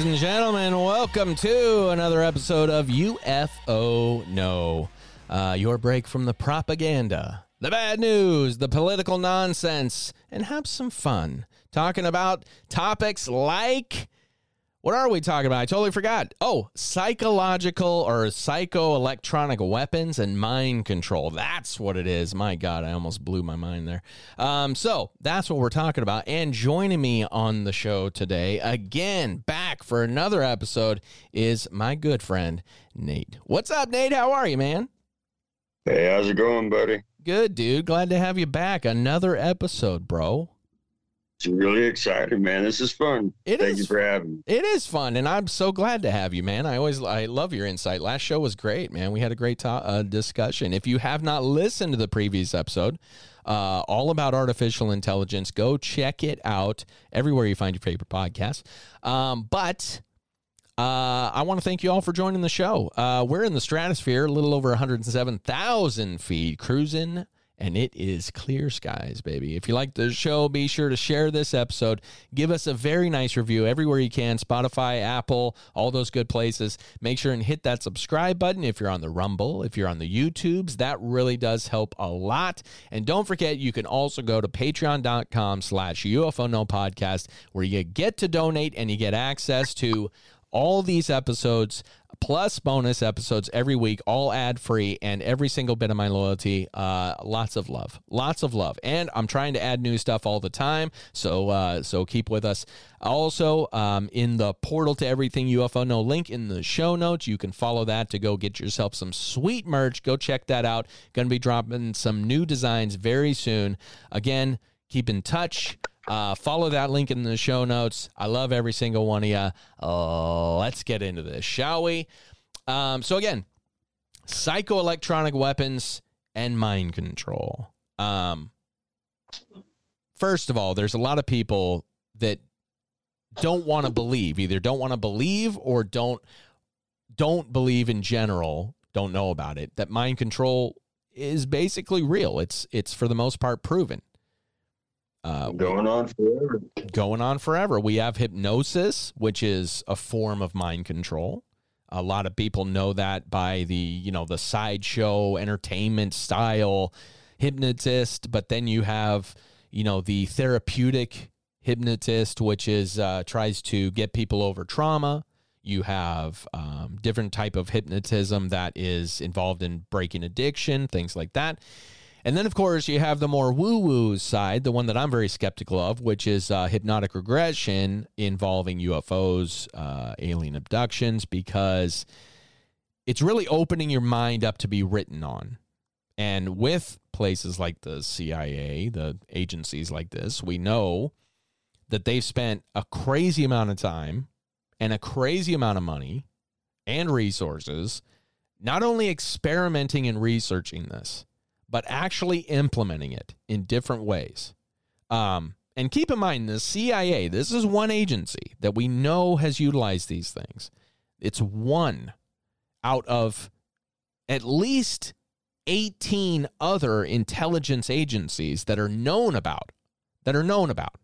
Ladies and gentlemen, welcome to another episode of UFO No. Uh, your break from the propaganda, the bad news, the political nonsense, and have some fun talking about topics like what are we talking about? I totally forgot. Oh, psychological or psychoelectronic weapons and mind control. That's what it is. My God, I almost blew my mind there. Um, so that's what we're talking about. And joining me on the show today, again, back for another episode, is my good friend, Nate. What's up, Nate? How are you, man? Hey, how's it going, buddy? Good, dude. Glad to have you back. Another episode, bro. It's really exciting, man. This is fun. It Thank is you for having me. It is fun, and I'm so glad to have you, man. I always I love your insight. Last show was great, man. We had a great to- uh, discussion. If you have not listened to the previous episode, uh, all about artificial intelligence, go check it out everywhere you find your favorite podcast. Um, but uh, I want to thank you all for joining the show. Uh, we're in the stratosphere, a little over 107,000 feet, cruising and it is clear skies, baby. If you like the show, be sure to share this episode. Give us a very nice review everywhere you can Spotify, Apple, all those good places. Make sure and hit that subscribe button if you're on the Rumble, if you're on the YouTubes. That really does help a lot. And don't forget, you can also go to patreon.com slash UFO No Podcast where you get to donate and you get access to all these episodes plus bonus episodes every week, all ad free, and every single bit of my loyalty. Uh, lots of love, lots of love, and I'm trying to add new stuff all the time. So uh, so keep with us. Also, um, in the portal to everything UFO no link in the show notes, you can follow that to go get yourself some sweet merch. Go check that out. Going to be dropping some new designs very soon. Again, keep in touch. Uh, follow that link in the show notes. I love every single one of you. Uh, let's get into this, shall we? Um, so, again, psychoelectronic weapons and mind control. Um, first of all, there's a lot of people that don't want to believe, either don't want to believe or don't don't believe in general, don't know about it, that mind control is basically real. It's it's for the most part proven. Uh, Going on forever. going on forever. We have hypnosis, which is a form of mind control. A lot of people know that by the, you know, the sideshow entertainment style hypnotist, but then you have, you know, the therapeutic hypnotist, which is uh, tries to get people over trauma. You have um, different type of hypnotism that is involved in breaking addiction, things like that. And then, of course, you have the more woo woo side, the one that I'm very skeptical of, which is uh, hypnotic regression involving UFOs, uh, alien abductions, because it's really opening your mind up to be written on. And with places like the CIA, the agencies like this, we know that they've spent a crazy amount of time and a crazy amount of money and resources not only experimenting and researching this, but actually implementing it in different ways. Um, and keep in mind, the CIA, this is one agency that we know has utilized these things. It's one out of at least 18 other intelligence agencies that are known about, that are known about.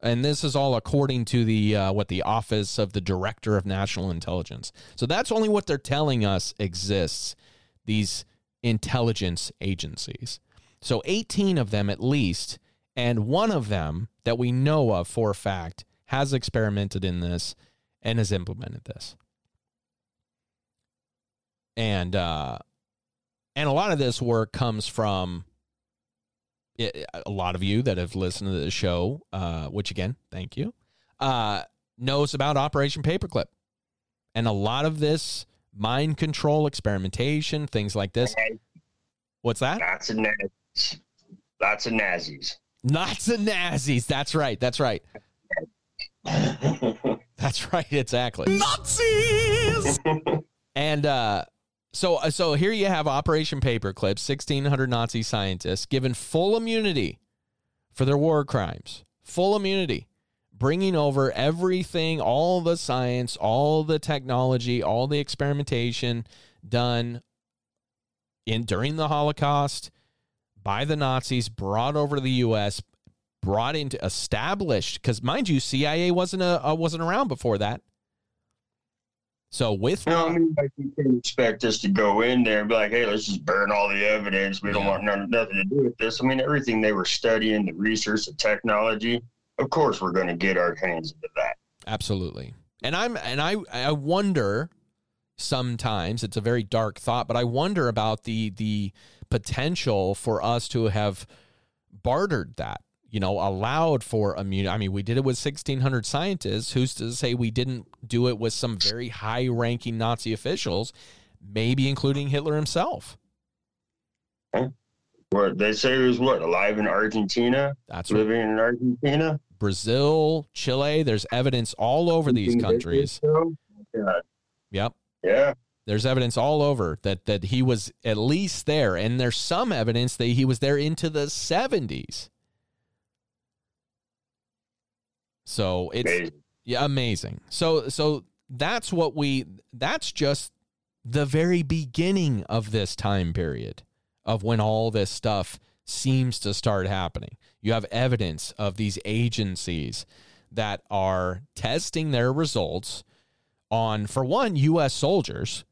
And this is all according to the uh, what the Office of the Director of National Intelligence. So that's only what they're telling us exists. These intelligence agencies. So 18 of them at least, and one of them that we know of for a fact has experimented in this and has implemented this. And uh and a lot of this work comes from it, a lot of you that have listened to the show, uh, which again, thank you, uh, knows about Operation Paperclip. And a lot of this mind control experimentation, things like this. What's that? That's a Nazis. That's a Nazis. Lots of Nazis. That's right. That's right. That's right, exactly. Nazis. and uh, so, uh, so here you have Operation Paperclip, 1,600 Nazi scientists given full immunity for their war crimes. Full immunity, bringing over everything, all the science, all the technology, all the experimentation done in during the Holocaust by the Nazis, brought over to the U.S., brought into established. Because mind you, CIA wasn't a uh, wasn't around before that. So with know, I mean, like you can expect us to go in there and be like, "Hey, let's just burn all the evidence. We don't want none, nothing to do with this." I mean, everything they were studying, the research, the technology. Of course, we're going to get our hands into that. Absolutely. And I'm and I I wonder sometimes it's a very dark thought, but I wonder about the the potential for us to have bartered that, you know, allowed for immunity. I mean, we did it with 1600 scientists. Who's to say we didn't do it with some very high ranking Nazi officials, maybe including Hitler himself? What they say he was what alive in Argentina, That's what living in Argentina. Brazil, Chile, there's evidence all over these countries. Yeah, Yep. yeah. There's evidence all over that that he was at least there, and there's some evidence that he was there into the 70s. So it's Amazing. yeah, amazing. So so that's what we that's just the very beginning of this time period of when all this stuff seems to start happening. You have evidence of these agencies that are testing their results on for one US soldiers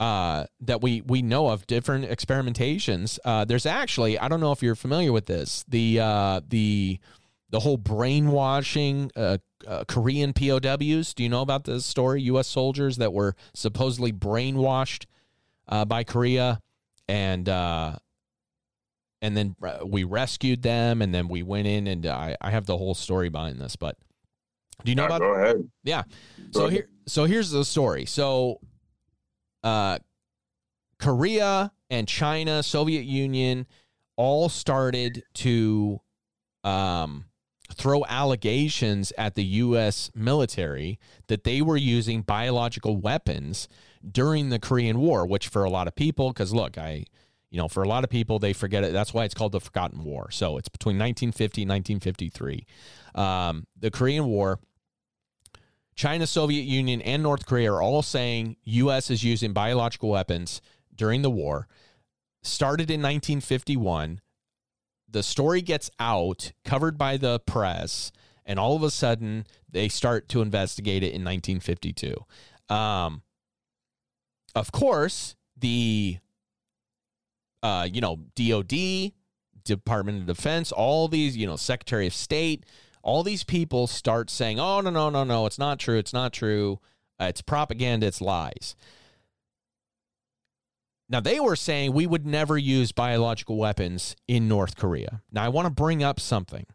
uh, that we we know of different experimentations. Uh, there's actually I don't know if you're familiar with this the uh, the the whole brainwashing uh, uh, Korean POWs. Do you know about this story? U.S. soldiers that were supposedly brainwashed uh, by Korea, and uh, and then we rescued them, and then we went in, and I, I have the whole story behind this. But do you know Yeah, about go ahead. yeah. Go So ahead. here so here's the story. So uh Korea and China, Soviet Union all started to um throw allegations at the US military that they were using biological weapons during the Korean War, which for a lot of people cuz look, I you know, for a lot of people they forget it. That's why it's called the Forgotten War. So it's between 1950 and 1953. Um the Korean War China, Soviet Union, and North Korea are all saying U.S. is using biological weapons during the war. Started in 1951. The story gets out, covered by the press, and all of a sudden they start to investigate it in 1952. Um, of course, the uh, you know DoD, Department of Defense, all these you know Secretary of State, all these people start saying, "Oh no, no, no, no, it's not true. It's not true. Uh, it's propaganda. It's lies." Now they were saying we would never use biological weapons in North Korea. Now I want to bring up something.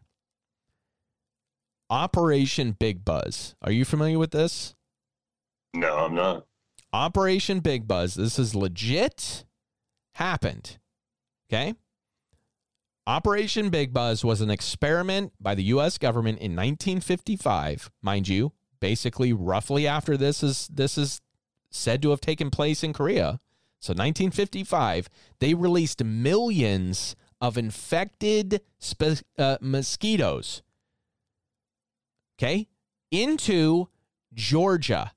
Operation Big Buzz. Are you familiar with this? No, I'm not. Operation Big Buzz. This is legit. Happened. Okay. Operation Big Buzz was an experiment by the U.S. government in 1955, mind you. Basically, roughly after this is this is said to have taken place in Korea. So 1955, they released millions of infected spe- uh, mosquitoes. Okay, into Georgia.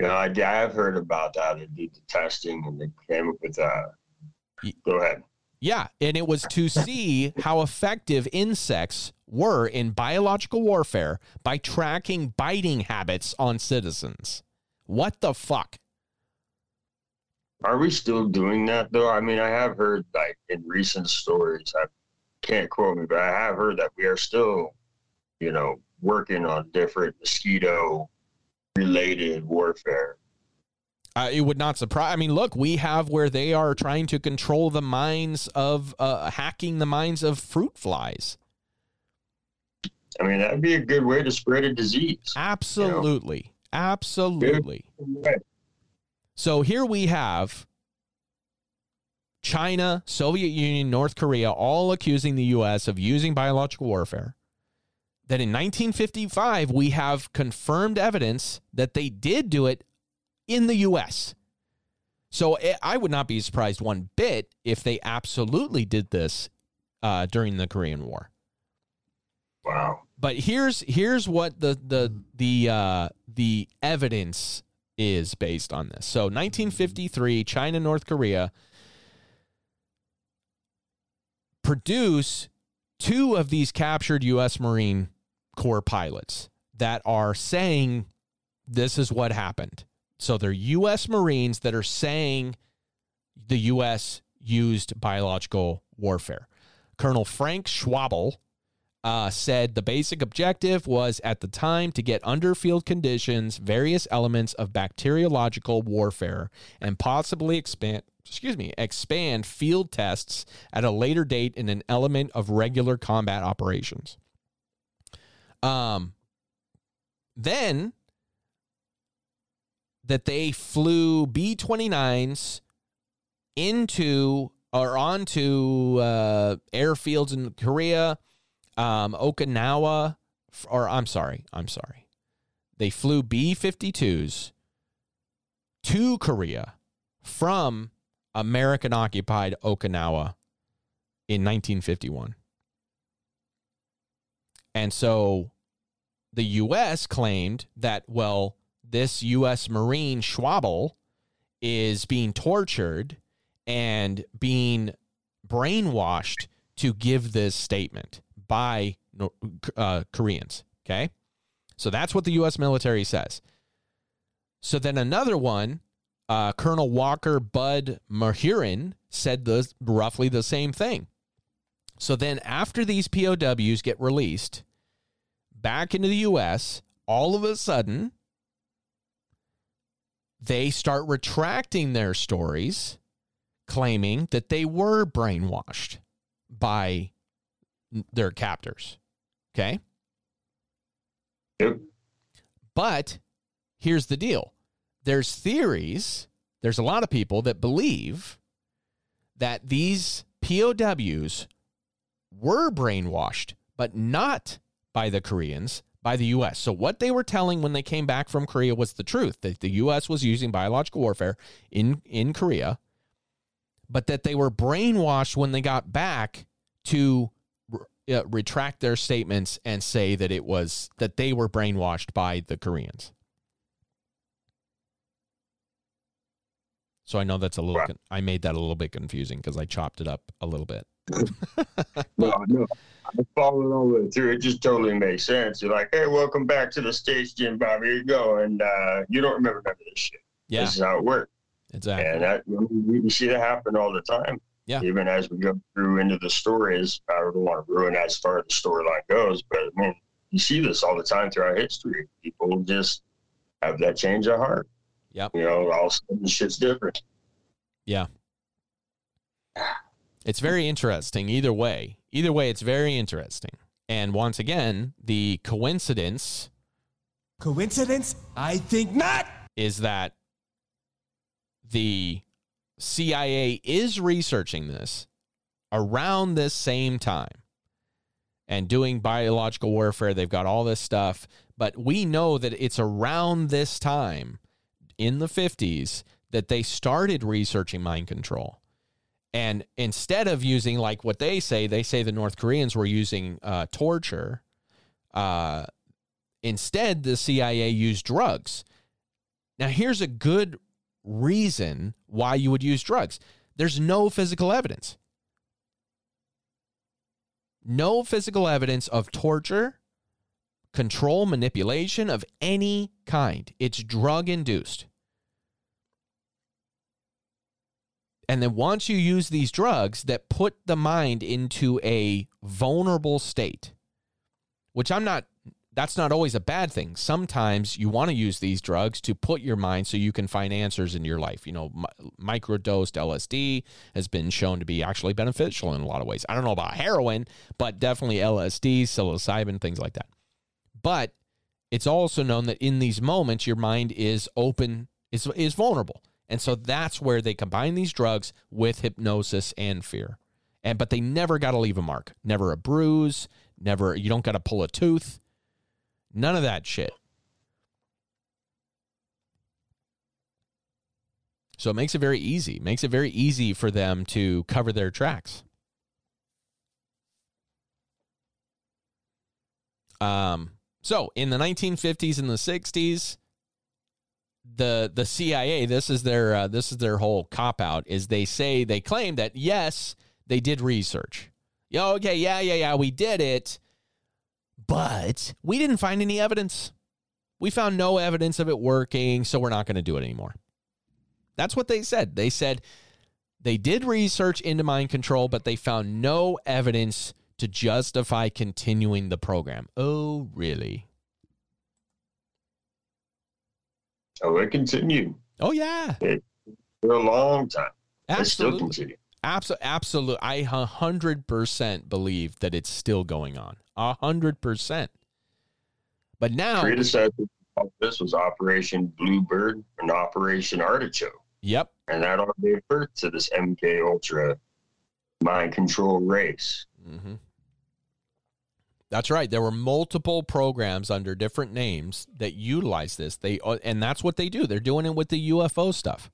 Yeah, I, I have heard about that. They did the testing and they came up with uh, that. Go ahead. Yeah, and it was to see how effective insects were in biological warfare by tracking biting habits on citizens. What the fuck? Are we still doing that though? I mean, I have heard like in recent stories. I can't quote me, but I have heard that we are still, you know, working on different mosquito related warfare. Uh, it would not surprise. I mean, look, we have where they are trying to control the minds of uh, hacking the minds of fruit flies. I mean, that'd be a good way to spread a disease. Absolutely, absolutely. So here we have China, Soviet Union, North Korea all accusing the U.S. of using biological warfare. That in 1955 we have confirmed evidence that they did do it in the US. So eh, I would not be surprised one bit if they absolutely did this uh, during the Korean War. Wow. But here's here's what the the the uh, the evidence is based on this. So 1953, China, North Korea produce two of these captured U.S. Marine Corps pilots that are saying this is what happened. So they're U.S. Marines that are saying the U.S. used biological warfare. Colonel Frank Schwable uh, said the basic objective was at the time to get under field conditions various elements of bacteriological warfare and possibly expand excuse me expand field tests at a later date in an element of regular combat operations um then that they flew b-29s into or onto uh, airfields in korea um, Okinawa, or I'm sorry, I'm sorry. They flew B 52s to Korea from American occupied Okinawa in 1951. And so the U.S. claimed that, well, this U.S. Marine Schwable is being tortured and being brainwashed to give this statement by uh, Koreans. Okay. So that's what the U.S. military says. So then another one, uh, Colonel Walker Bud Mahurin said the, roughly the same thing. So then after these POWs get released back into the U.S., all of a sudden they start retracting their stories, claiming that they were brainwashed by their captors. Okay. Yep. But here's the deal there's theories, there's a lot of people that believe that these POWs were brainwashed, but not by the Koreans, by the US. So what they were telling when they came back from Korea was the truth that the US was using biological warfare in in Korea, but that they were brainwashed when they got back to uh, retract their statements and say that it was that they were brainwashed by the Koreans. So I know that's a little. Con- I made that a little bit confusing because I chopped it up a little bit. no, no, I followed all the way through. It just totally makes sense. You're like, hey, welcome back to the stage, Jim Bob. Here you go, and uh, you don't remember none of this shit. Yeah, this is how it works. Exactly, and that we see that happen all the time. Yeah. Even as we go through into the stories, I don't want to ruin as far as the storyline goes, but I mean, you see this all the time throughout history. People just have that change of heart. Yep. You know, all of a sudden shit's different. Yeah. It's very interesting either way. Either way, it's very interesting. And once again, the coincidence. Coincidence? I think not. Is that the CIA is researching this around this same time and doing biological warfare. They've got all this stuff, but we know that it's around this time in the 50s that they started researching mind control. And instead of using, like what they say, they say the North Koreans were using uh, torture. Uh, instead, the CIA used drugs. Now, here's a good reason why you would use drugs. There's no physical evidence. No physical evidence of torture, control, manipulation of any kind. It's drug induced. And then once you use these drugs that put the mind into a vulnerable state, which I'm not that's not always a bad thing. Sometimes you want to use these drugs to put your mind so you can find answers in your life. You know, mi- microdosed LSD has been shown to be actually beneficial in a lot of ways. I don't know about heroin, but definitely LSD, psilocybin, things like that. But it's also known that in these moments, your mind is open, is, is vulnerable. And so that's where they combine these drugs with hypnosis and fear. And but they never got to leave a mark. Never a bruise, never you don't got to pull a tooth. None of that shit. So it makes it very easy. Makes it very easy for them to cover their tracks. Um, so in the 1950s and the 60s, the the CIA, this is their uh, this is their whole cop out, is they say they claim that yes, they did research. Yeah, okay, yeah, yeah, yeah, we did it, but we didn't find any evidence. We found no evidence of it working, so we're not going to do it anymore. That's what they said. They said they did research into mind control, but they found no evidence to justify continuing the program. Oh, really? Oh, it continued Oh, yeah. for a long time. It still Absolutely. continued. Absolutely. Absolutely. I 100% believe that it's still going on. 100%. But now, Predecessor this was Operation Bluebird and Operation Artichoke. yep. And that all gave birth to this MK Ultra mind control race. hmm That's right. There were multiple programs under different names that utilize this. They uh, and that's what they do. They're doing it with the UFO stuff.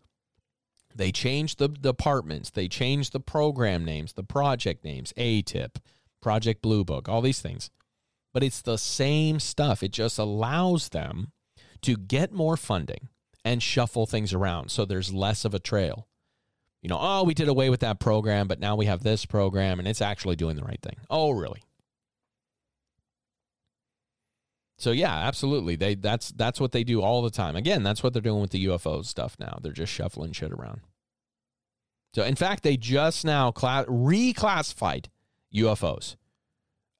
They change the departments. They change the program names, the project names, ATIP, Project Blue Book, all these things. But it's the same stuff. It just allows them to get more funding and shuffle things around so there's less of a trail. You know, oh, we did away with that program, but now we have this program and it's actually doing the right thing. Oh, really? So yeah, absolutely. They that's that's what they do all the time. Again, that's what they're doing with the UFO stuff now. They're just shuffling shit around. So in fact, they just now cla- reclassified UFOs.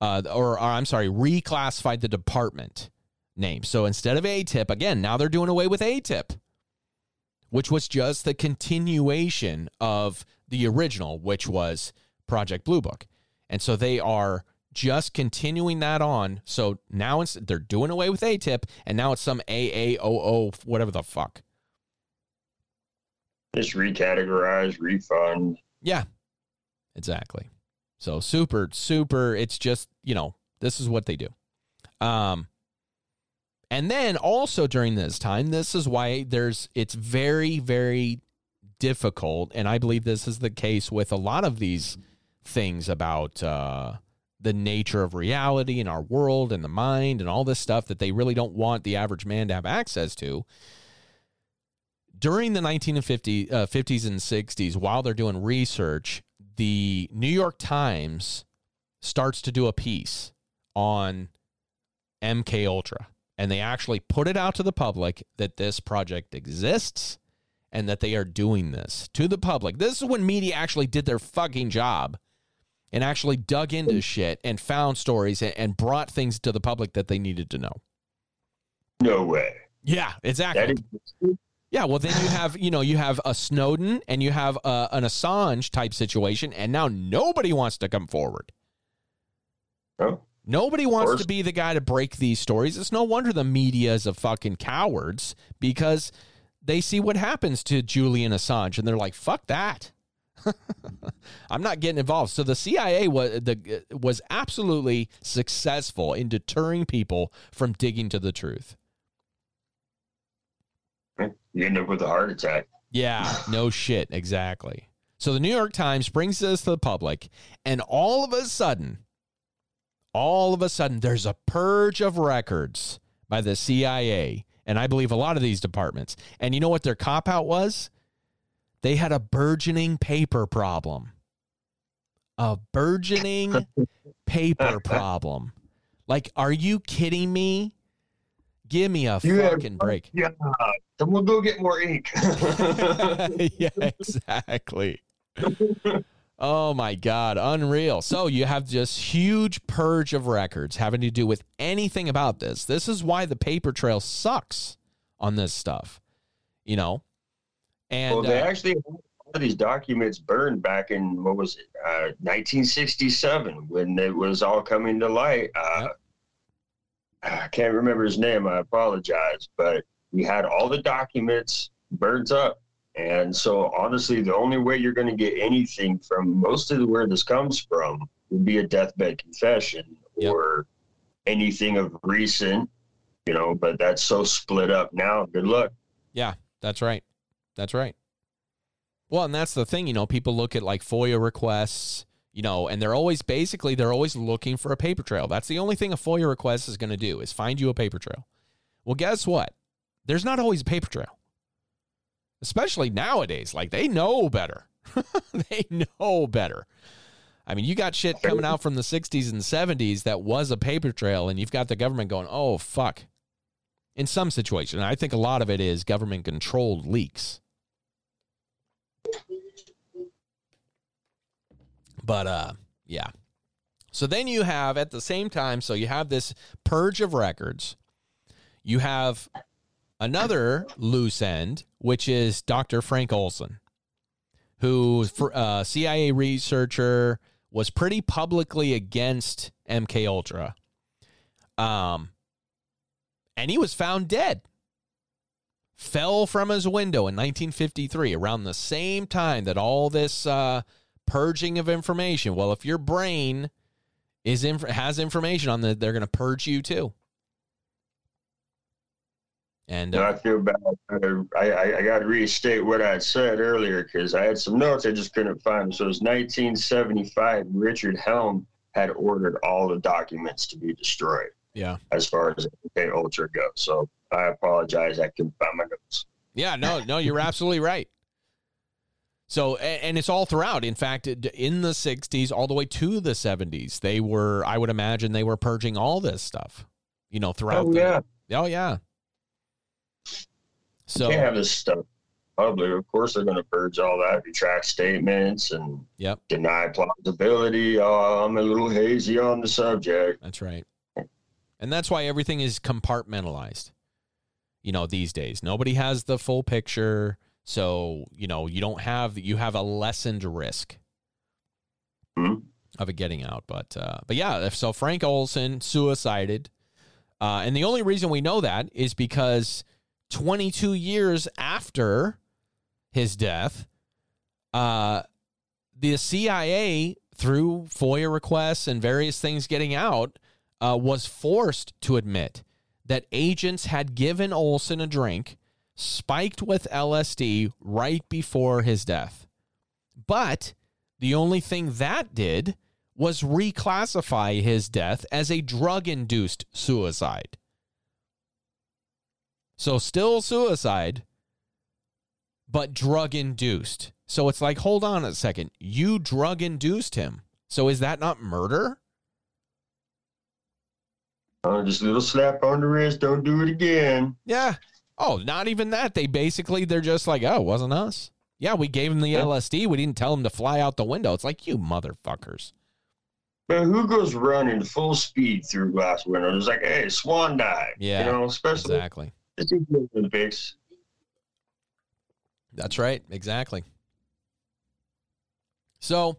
Uh, or, or I'm sorry, reclassified the department name. So instead of ATIP, again, now they're doing away with ATIP, which was just the continuation of the original, which was Project Blue Book. And so they are just continuing that on. So now it's, they're doing away with ATIP, and now it's some AAOO, whatever the fuck. Just recategorize, refund. Yeah, exactly. So super, super. It's just you know this is what they do. Um, and then also during this time, this is why there's it's very, very difficult, and I believe this is the case with a lot of these things about uh, the nature of reality in our world and the mind and all this stuff that they really don't want the average man to have access to. During the 1950s uh, 50s and 60s while they're doing research the new york times starts to do a piece on mk ultra and they actually put it out to the public that this project exists and that they are doing this to the public. This is when media actually did their fucking job and actually dug into shit and found stories and, brought things to the public that they needed to know No way. yeah exactly yeah, well, then you have you know you have a Snowden and you have uh, an Assange type situation, and now nobody wants to come forward. oh, Nobody wants to be the guy to break these stories. It's no wonder the media is a fucking cowards because they see what happens to Julian Assange and they're like, "Fuck that." I'm not getting involved. So the CIA was the uh, was absolutely successful in deterring people from digging to the truth. you end up with a heart attack. Yeah, no shit, exactly. So the New York Times brings this to the public, and all of a sudden, all of a sudden, there's a purge of records by the CIA, and I believe a lot of these departments. And you know what their cop out was? They had a burgeoning paper problem. A burgeoning paper problem. Like, are you kidding me? Give me a You have- fucking break. Yeah, someone go get more ink. yeah, exactly. oh my God, unreal. So you have this huge purge of records having to do with anything about this. This is why the paper trail sucks on this stuff, you know? And well, they uh, actually had all these documents burned back in what was it, uh, 1967, when it was all coming to light. Uh, I can't remember his name. I apologize, but we had all the documents burned up. And so, honestly, the only way you're going to get anything from most of where this comes from would be a deathbed confession Yep. or anything of recent, you know, but that's so split up now. Good luck. Yeah, that's right. That's right. Well, and that's the thing, you know, people look at like FOIA requests, you know, and they're always basically they're always looking for a paper trail. That's the only thing a FOIA request is going to do is find you a paper trail. Well, guess what? There's not always a paper trail. Especially nowadays, like they know better. they know better. I mean, you got shit coming out from the 60s and 70s that was a paper trail and you've got the government going, "Oh, fuck." In some situation, and I think a lot of it is government controlled leaks. But uh yeah. So then you have at the same time, so you have this purge of records. You have another loose end, which is Dr. Frank Olson, who for uh, CIA researcher was pretty publicly against MK Ultra. Um and he was found dead. Fell from his window in 1953 around the same time that all this uh purging of information. Well, if your brain is inf- has information on that, they're going to purge you too. And uh, I feel bad. I, I, I got to restate what I said earlier because I had some notes I just couldn't find. So it was 1975. Richard Helm had ordered all the documents to be destroyed yeah, as far as MK Ultra goes. So I apologize. I can't find my notes. yeah, no, no, you're absolutely right. So, and it's all throughout. In fact, in the 60s, all the way to the 70s, they were, I would imagine, they were purging all this stuff, you know, throughout. Oh, the, yeah. Oh, yeah. So, can't have this stuff public. Of course, they're going to purge all that, retract statements, and Yep. deny plausibility. Oh, I'm a little hazy on the subject. That's right. And that's why everything is compartmentalized. You know, these days. Nobody has the full picture. So, you know, you don't have you have a lessened risk Hmm? of it getting out. But uh but yeah, if so Frank Olson suicided. Uh and the only reason we know that is because 22 years after his death, uh the CIA through FOIA requests and various things getting out uh, was forced to admit that agents had given Olson a drink spiked with LSD right before his death. But the only thing that did was reclassify his death as a drug induced suicide. So, still suicide, but drug induced. So, it's like, hold on a second. You drug induced him. So, is that not murder? Oh, just a little slap on the wrist. Don't do it again. Yeah. Oh, not even that. They basically they're just like, oh, it wasn't us. Yeah, we gave him the Yeah. LSD. We didn't tell him to fly out the window. It's like you motherfuckers. But who goes running full speed through glass windows? It's like, hey, swan dive. Yeah, You know, especially Exactly. it's the Olympics. That's right. Exactly. So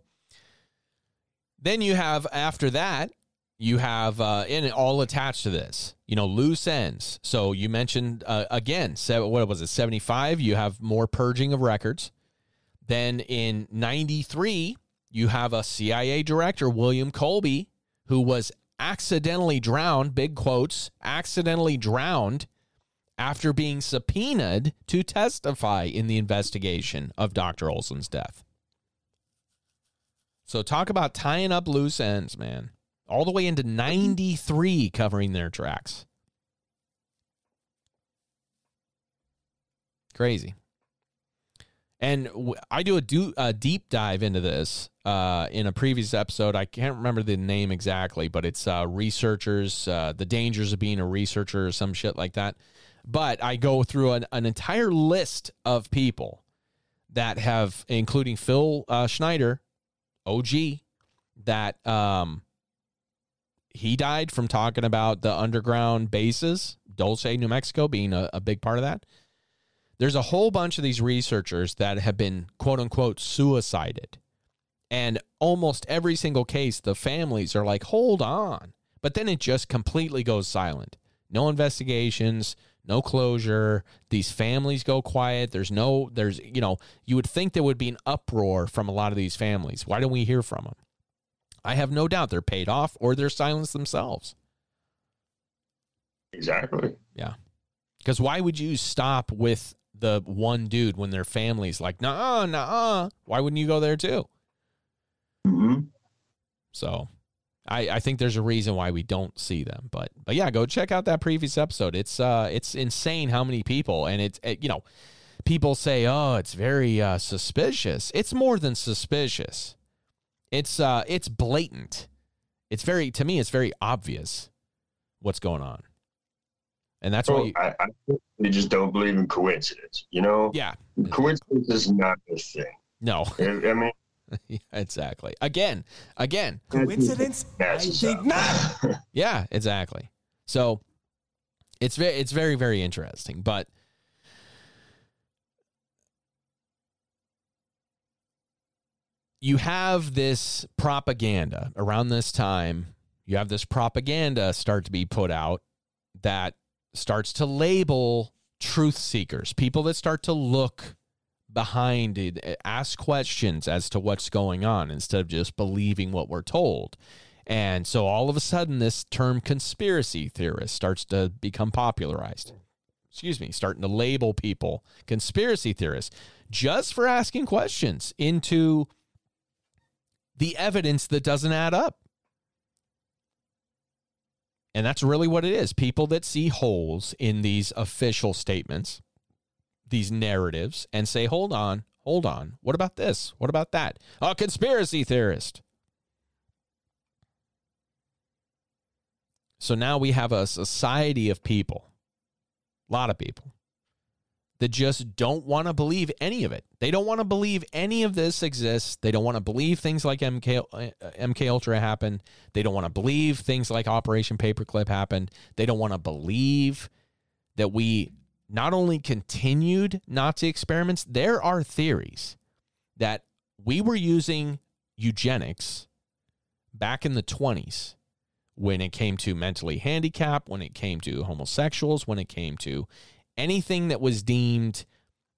then you have after that, you have uh, it all attached to this. You know, loose ends. So you mentioned uh, again, se- what was it? Seventy five. You have more purging of records. Then in ninety three, you have a CIA director, William Colby, who was accidentally drowned. Big quotes. Accidentally drowned after being subpoenaed to testify in the investigation of Dr. Olson's death. So talk about tying up loose ends, man. All the way into 93 covering their tracks. Crazy. And w- I do a, do a deep dive into this uh, in a previous episode. I can't remember the name exactly, but it's uh, researchers, uh, the dangers of being a researcher or some shit like that. But I go through an, an entire list of people that have, including Phil uh, Schneider, OG, that um, he died from talking about the underground bases, Dulce, New Mexico, being a, a big part of that. There's a whole bunch of these researchers that have been quote unquote suicided. And almost every single case, the families are like, hold on. But then it just completely goes silent. No investigations, no closure. These families go quiet. There's no, there's, you know, you would think there would be an uproar from a lot of these families. Why don't we hear from them? I have no doubt they're paid off or they're silenced themselves. Exactly. Yeah. Because why would you stop with the one dude when their family's like, nah, nah? Why wouldn't you go there too? hmm So I, I think there's a reason why we don't see them. But but yeah, go check out that previous episode. It's uh it's insane how many people and it's it, you know people say oh it's very uh, suspicious. It's more than suspicious. It's uh it's blatant. It's very to me it's very obvious what's going on. And that's why So you, I, I they just don't believe in coincidence. You know, yeah coincidence is not a thing. no I, I mean, Yeah, exactly again again Coincidence? I think not. Yeah, exactly. So it's very it's very very interesting, but you have this propaganda around this time. You have this propaganda start to be put out that starts to label truth seekers, people that start to look behind it, ask questions as to what's going on instead of just believing what we're told. And so all of a sudden, this term conspiracy theorist starts to become popularized. Excuse me, starting to label people conspiracy theorists just for asking questions into the evidence that doesn't add up. And that's really what it is. People that see holes in these official statements, these narratives, and say, hold on, hold on. What about this? What about that? A conspiracy theorist. So now we have a society of people, a lot of people, that just don't want to believe any of it. They don't want to believe any of this exists. They don't want to believe things like MK, uh, MK Ultra happened. They don't want to believe things like Operation Paperclip happened. They don't want to believe that we not only continued Nazi experiments, there are theories that we were using eugenics back in the 20s when it came to mentally handicapped, when it came to homosexuals, when it came to anything that was deemed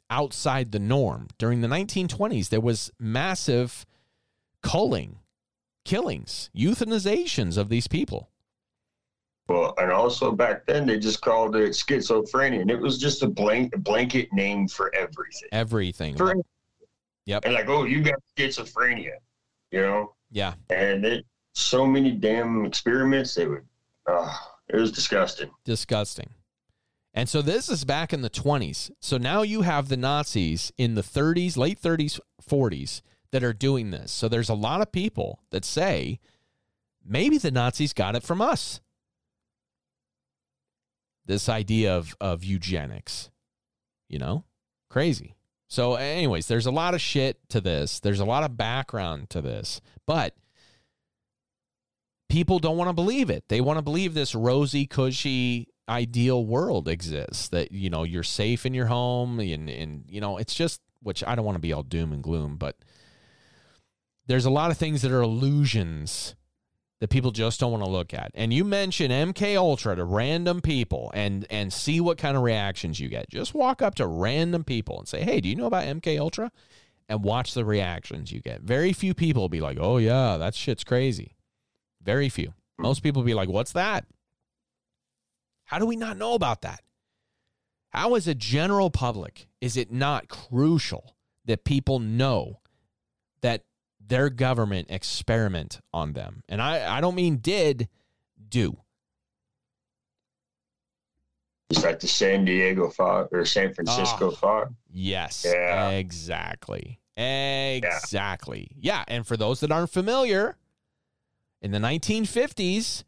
outside the norm. During the 1920s, there was massive culling, killings, euthanizations of these people. well, and also back then they just called it schizophrenia, and it was just a blank blanket name for everything. Everything. For Yep. and like, oh, you got schizophrenia, you know, Yeah. and it so many damn experiments they would. Oh, it was disgusting. disgusting. And so this is back in the 20s. So now you have the Nazis in the 30s, late 30s, 40s that are doing this. So there's a lot of people that say maybe the Nazis got it from us. This idea of of eugenics. You know? Crazy. So anyways, there's a lot of shit to this. There's a lot of background to this. But people don't want to believe it. They want to believe this rosy, cushy, ideal world exists that, you know, you're safe in your home and, and you know, it's just, which I don't want to be all doom and gloom, but there's a lot of things that are illusions that people just don't want to look at. And you mention MK Ultra to random people and and see what kind of reactions you get. Just walk up to random people and say, "Hey, do you know about MK Ultra?" and watch the reactions you get. Very few people will be like, "Oh yeah, that shit's crazy." Very few. Most people will be like, "What's that?" How do we not know about that? How as a general public is it not crucial that people know that their government experiment on them. And I, I don't mean did, do. It's like the San Diego fog or San Francisco Ah. fog. Yes, Yeah. exactly. Exactly. Yeah. And for those that aren't familiar, in the 1950s, t-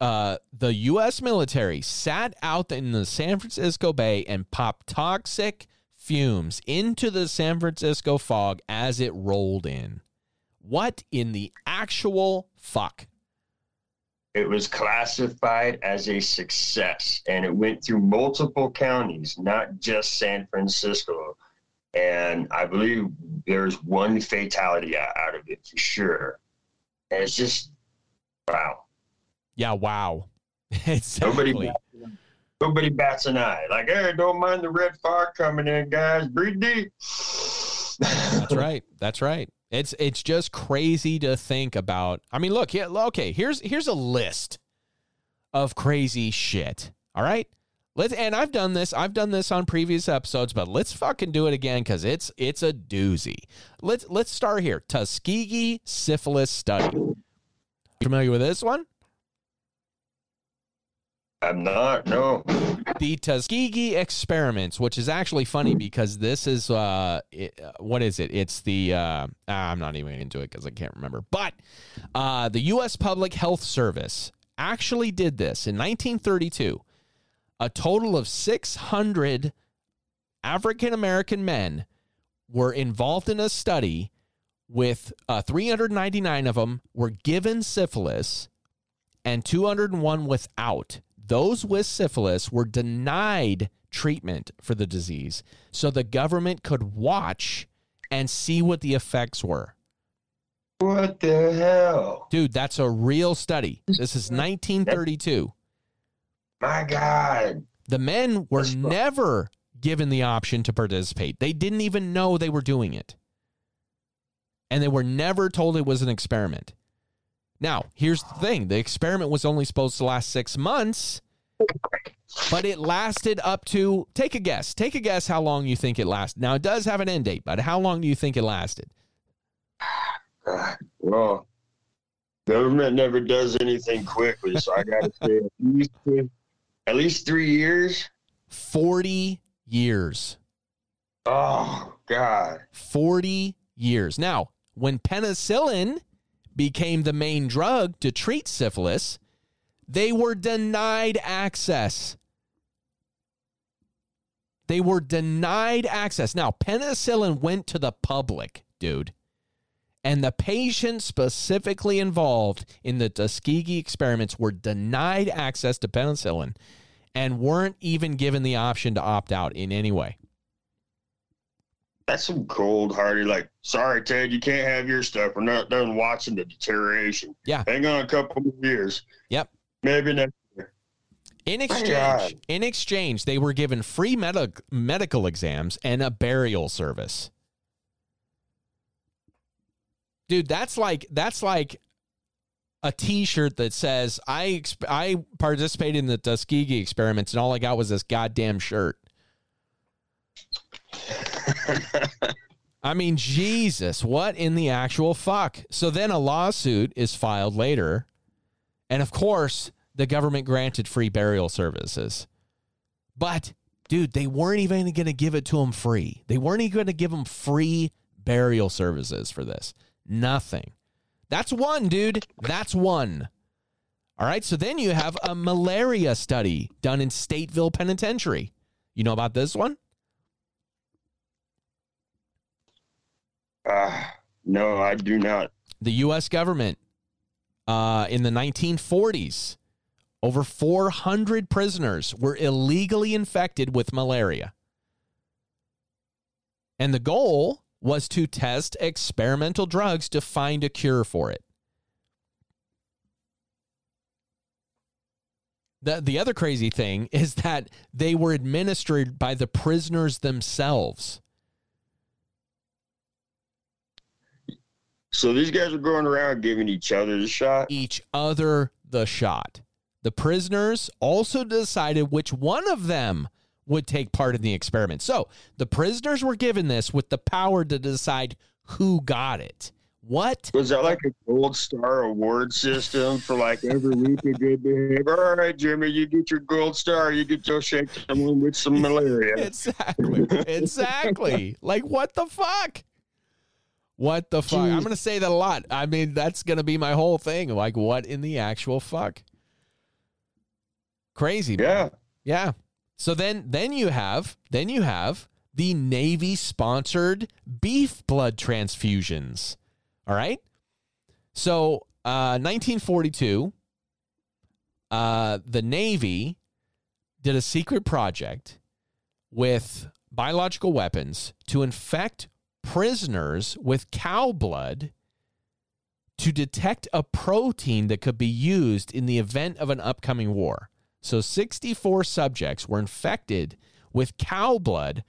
uh, the U.S. military sat out in the San Francisco Bay and popped toxic fumes into the San Francisco fog as it rolled in. What in the actual fuck? It was classified as a success and it went through multiple counties, not just San Francisco. And I believe there's one fatality out of it for sure. And it's just, wow. Yeah, wow. Nobody, exactly. bats, nobody bats an eye. Like, hey, don't mind the red fog coming in, guys. Breathe deep. That's right. That's right. It's it's just crazy to think about. I mean, look, yeah, okay, here's here's a list of crazy shit. All right? Let's and I've done this. I've done this on previous episodes, but let's fucking do it again cuz it's it's a doozy. Let's let's start here. Tuskegee syphilis study. You Familiar with this one? I'm not. No. the Tuskegee experiments, which is actually funny because this is uh, it, uh, what is it? It's the uh, ah, I'm not even into it because I can't remember. But uh, the U.S. Public Health Service actually did this in 1932. A total of 600 African American men were involved in a study with uh, 399 of them were given syphilis and 201 without those with syphilis were denied treatment for the disease so the government could watch and see what the effects were. What the hell? Dude, that's a real study. This is 1932. My God. The men were never given the option to participate. They didn't even know they were doing it. And they were never told it was an experiment. Now, here's the thing the experiment was only supposed to last six months, but it lasted up to, take a guess. Take a guess how long you think it lasted. Now, it does have an end date, but how long do you think it lasted? Well, government never does anything quickly, so I got to say at least, at least three years. 40 years. Oh, God. 40 years. Now, when penicillin became the main drug to treat syphilis, they were denied access. They were denied access. Now, penicillin went to the public, dude. And the patients specifically involved in the Tuskegee experiments were denied access to penicillin and weren't even given the option to opt out in any way. That's some cold hearted, like, sorry, Ted, you can't have your stuff. We're not done watching the deterioration. Yeah. Hang on a couple more years. Yep. Maybe next year. In exchange, in exchange, they were given free medic- medical exams and a burial service. Dude, that's like that's like a T-shirt that says I exp- I participated in the Tuskegee experiments and all I got was this goddamn shirt. I mean, Jesus, what in the actual fuck? So then a lawsuit is filed later, and of course, the government granted free burial services. But, dude, they weren't even going to give it to him free. They weren't even going to give him free burial services for this. Nothing. That's one, dude. That's one. All right. So then you have a malaria study done in Stateville Penitentiary. You know about this one? Ah, no, I do not. the U.S. government uh, in the 1940s, over 400 prisoners were illegally infected with malaria. And the goal was to test experimental drugs to find a cure for it. The, the other crazy thing is that they were administered by the prisoners themselves. So these guys are going around giving each other the shot. each other the shot. The prisoners also decided which one of them would take part in the experiment. So the prisoners were given this with the power to decide who got it. What? Was that like a gold star award system for like every week of good behavior? All right, Jimmy, you get your gold star. You get to shake someone with some malaria. Exactly. exactly. like, what the fuck? What the fuck? I'm going to say that a lot. I mean, that's going to be my whole thing. Like, what in the actual fuck? Crazy. man. Yeah. Yeah. So then then you have then you have the Navy sponsored beef blood transfusions. All right? So, uh 1942 uh the Navy did a secret project with biological weapons to infect prisoners with cow blood to detect a protein that could be used in the event of an upcoming war. So 64 subjects were infected with cow blood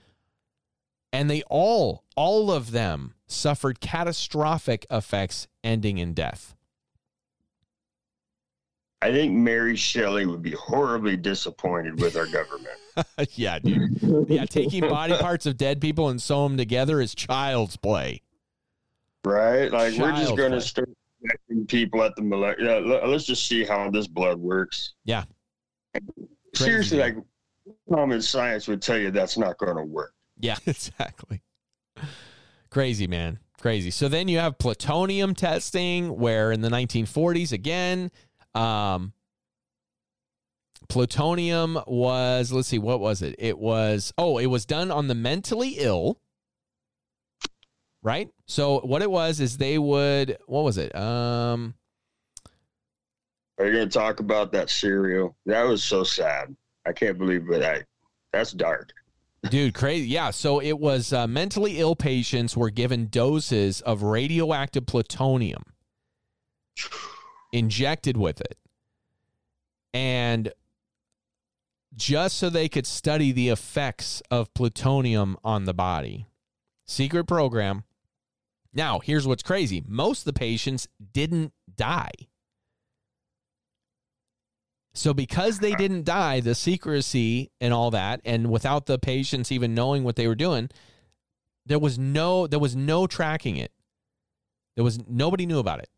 and they all all of them suffered catastrophic effects ending in death. I think Mary Shelley would be horribly disappointed with our government. yeah, dude. Yeah, taking body parts of dead people and sew them together is child's play. Right? Like we're just going to start injecting people at the mole- yeah, let's just see how this blood works. Yeah. Seriously, Crazy. like common science would tell you that's not going to work. Yeah, exactly. Crazy, man. Crazy. So then you have plutonium testing, where in the 1940s, again, um, plutonium was, let's see, what was it? It was, oh, it was done on the mentally ill, right? So what it was is they would, what was it? Um, Are you going to talk about that cereal? That was so sad. I can't believe it. I, that's dark. Dude, crazy. Yeah. So it was uh, mentally ill patients were given doses of radioactive plutonium injected with it. And just so they could study the effects of plutonium on the body. Secret program. Now, here's what's crazy most of the patients didn't die. So because they didn't die, the secrecy and all that, and without the patients even knowing what they were doing, there was no there was no tracking it. There was nobody knew about it.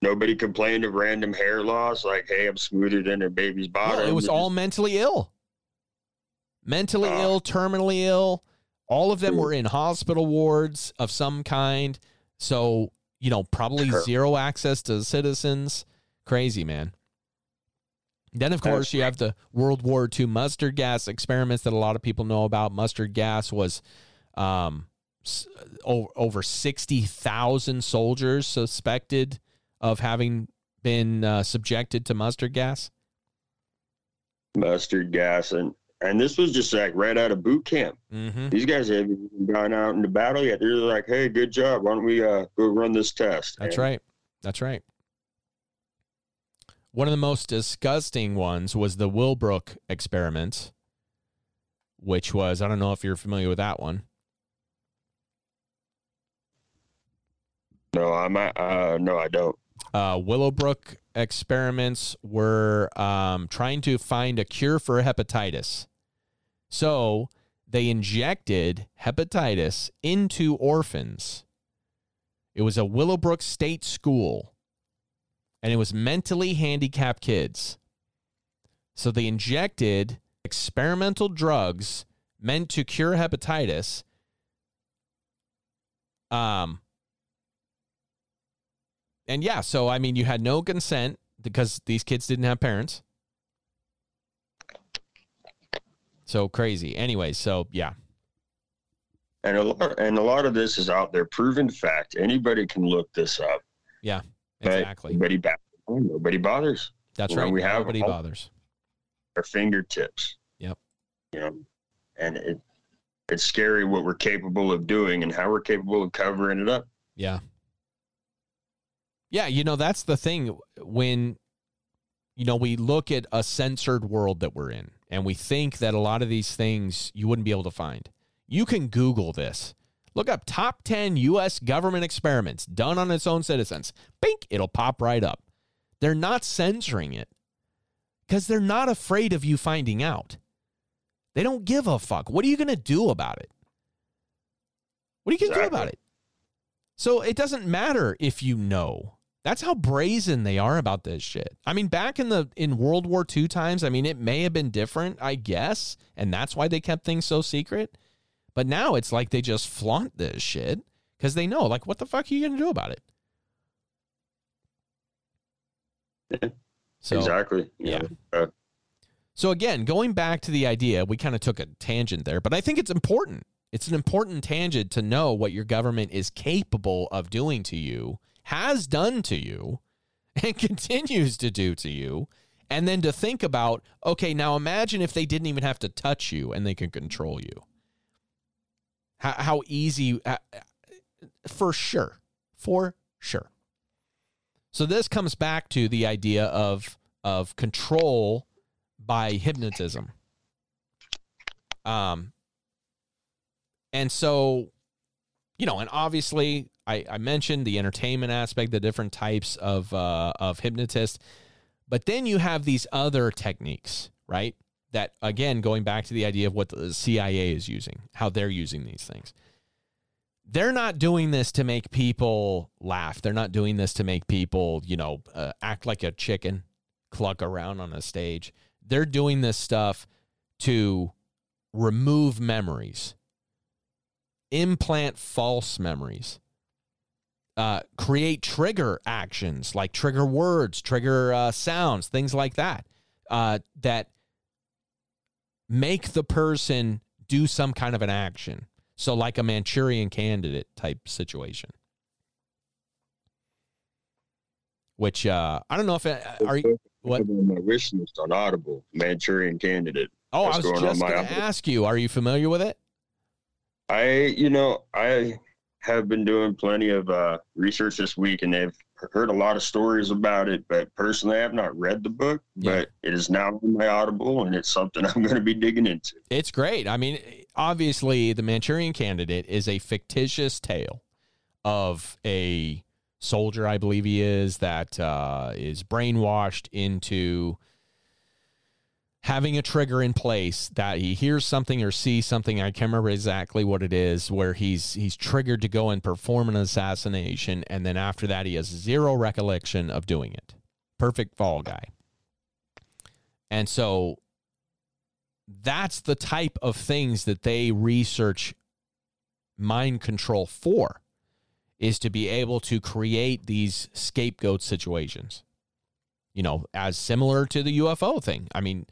Nobody complained of random hair loss, like, hey, I'm smoother than a baby's bottom. No, it was all just- mentally ill. Mentally Ah. ill, terminally ill. All of them were in hospital wards of some kind. So, you know, probably zero access to citizens. Crazy, man. Then, of course, you have the World War II mustard gas experiments that a lot of people know about. Mustard gas was um, over 60,000 soldiers suspected of having been uh, subjected to mustard gas. mustard gas. And, and this was just like right out of boot camp. Mm-hmm. These guys haven't gone out into battle yet. They're like, hey, good job. Why don't we uh, go run this test? That's And right. That's right. One of the most disgusting ones was the Willowbrook experiment, which was, I don't know if you're familiar with that one. No, I'm uh, no, I don't. Uh, Willowbrook experiments were um, trying to find a cure for hepatitis. So they injected hepatitis into orphans. It was a Willowbrook State School, and it was mentally handicapped kids. So they injected experimental drugs meant to cure hepatitis. Um, and yeah, so I mean, you had no consent because these kids didn't have parents. So crazy. Anyway, so yeah, And a lot, and a lot of this is out there, proven fact. Anybody can look this up. yeah, but exactly. Nobody, ba- nobody bothers. That's well, right. we have Nobody bothers. Our fingertips. Yep. You know, and it, it's scary what we're capable of doing and how we're capable of covering it up. Yeah. Yeah, you know, that's the thing when you know, we look at a censored world that we're in and we think that a lot of these things you wouldn't be able to find. You can Google this. Look up top 10 US government experiments done on its own citizens. Bink, it'll pop right up. They're not censoring it because they're not afraid of you finding out. They don't give a fuck. What are you going to do about it? What are you going to do about it? So it doesn't matter if you know. That's how brazen they are about this shit. I mean, back in the in World War II times, I mean, it may have been different, I guess, and that's why they kept things so secret. But now it's like they just flaunt this shit because they know, like, what the fuck are you gonna do about it? Yeah. So exactly. You yeah. uh, So again, going back to the idea, we kind of took a tangent there, but I think it's important. It's an important tangent to know what your government is capable of doing to you, has done to you, and continues to do to you. And then to think about, okay, now imagine if they didn't even have to touch you and they can control you. How, how easy, uh, for sure, for sure. So this comes back to the idea of of control by hypnotism. Um, and so you know, and obviously, I, I mentioned the entertainment aspect, the different types of uh, of hypnotists, but then you have these other techniques, right? That again, going back to the idea of what the CIA is using, how they're using these things. They're not doing this to make people laugh. They're not doing this to make people, you know, uh, act like a chicken, cluck around on a stage. They're doing this stuff to remove memories, implant false memories, uh, create trigger actions like trigger words, trigger uh, sounds, things like that, uh, that make the person do some kind of an action. So, like a Manchurian candidate type situation. Which uh, I don't know if it, are you what my wish list on Audible, Manchurian Candidate. Oh, That's I was just going to ask you. Are you familiar with it? I, you know, I have been doing plenty of uh, research this week, and they've heard a lot of stories about it. But personally, I have not read the book, Yeah. but it is now on my Audible, and it's something I'm going to be digging into. It's great. I mean, obviously, the Manchurian Candidate is a fictitious tale of a soldier, I believe he is, that uh, is brainwashed into having a trigger in place that he hears something or sees something. I can't remember exactly what it is, where he's he's triggered to go and perform an assassination, and then after that, he has zero recollection of doing it. Perfect fall guy. And so that's the type of things that they research mind control for is to be able to create these scapegoat situations you know as similar to the UFO thing i mean